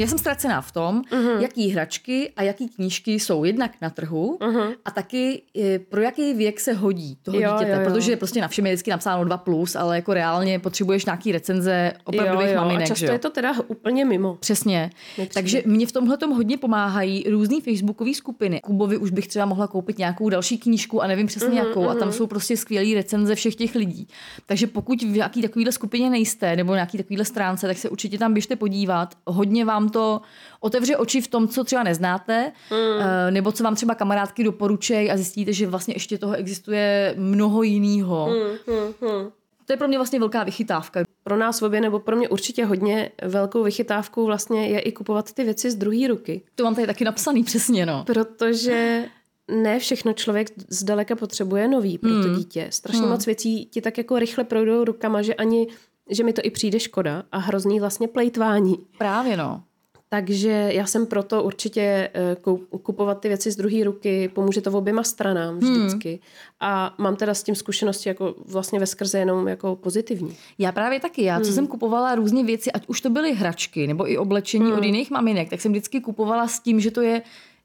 já jsem ztracená v tom, uh-huh. jaký hračky a jaký knížky jsou jednak na trhu uh-huh. a taky e, pro jaký věk se hodí toho Jo, dítěte, jo, jo. protože prostě na všem je vždycky napsáno 2+, plus, ale jako reálně potřebuješ nějaký recenze opravdových jo, jo. maminek, A často že jo? je to teda úplně mimo. Přesně. Nepřijde. Takže mě v tomhle hodně pomáhají různé facebookové skupiny. Kubovi už bych třeba mohla koupit nějakou další knížku a nevím přesně mm-hmm, jakou. A tam jsou prostě skvělé recenze všech těch lidí. Takže pokud v nějaký takovýhle skupině nejste nebo nějaký takovýhle stránce, tak se určitě tam běžte podívat. Hodně vám to otevře oči v tom, co třeba neznáte, mm. nebo co vám třeba kamarádky doporučejí a zjistíte, že vlastně ještě toho existuje mnoho jiného. Mm, Mhm, To je pro mě vlastně velká vychytávka. Pro nás obě, nebo pro mě určitě hodně velkou vychytávkou vlastně je i kupovat ty věci z druhé ruky. To mám tady taky napsaný přesně, no. Protože ne všechno člověk zdaleka potřebuje nový pro Hmm. to dítě. Strašně moc věcí ti tak jako rychle projdou rukama, že ani že mi to i přijde škoda a hrozný vlastně plejtvání. Právě no. Takže já jsem proto určitě eh, kupovat ty věci z druhé ruky, pomůže to oběma stranám vždycky. Hmm. A mám teda s tím zkušenosti jako vlastně ve skrze jenom jako pozitivní. Já právě taky. Já, co Hmm. jsem kupovala různé věci, ať už to byly hračky nebo i oblečení Hmm. od jiných maminek, tak jsem vždycky kupovala s tím, že to je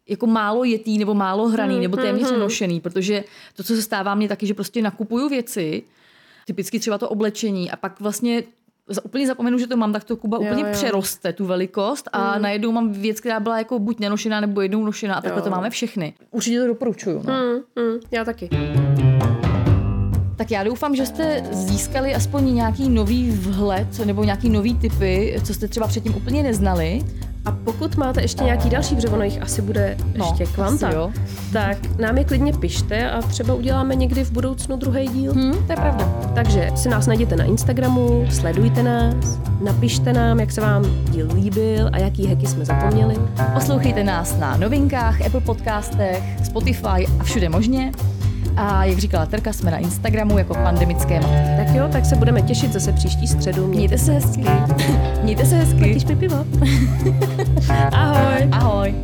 jako málo jetý nebo málo hraný Hmm, nebo téměř nošený, protože to, co se stává mně taky, že prostě nakupuju věci, typicky třeba to oblečení a pak vlastně úplně zapomenu, že to mám, tak to Kuba úplně jo. přeroste tu velikost a najednou mám věc, která byla jako buď nenošená nebo jednou nošená a takhle Jo. to máme všechny. Určitě to doporučuju. No. Mm, mm, já taky. Tak já doufám, že jste získali aspoň nějaký nový vhled nebo nějaký nový typy, co jste třeba předtím úplně neznali. A pokud máte ještě nějaký další břevo, no jich asi bude No, ještě kvanta, asi jo. tak nám je klidně pište a třeba uděláme někdy v budoucnu druhý díl. Hm, to je pravda. Takže si nás najděte na Instagramu, sledujte nás, napište nám, jak se vám díl líbil a jaký heky jsme zapomněli. Poslouchejte nás na novinkách, Apple podcastech, Spotify a všude možně. A jak říkala Terka, jsme na Instagramu jako pandemické matky. Tak jo, tak se budeme těšit zase příští středu. Mějte <laughs> se hezky. Mějte se hezky. Když pivo. <laughs> Ahoj. Ahoj.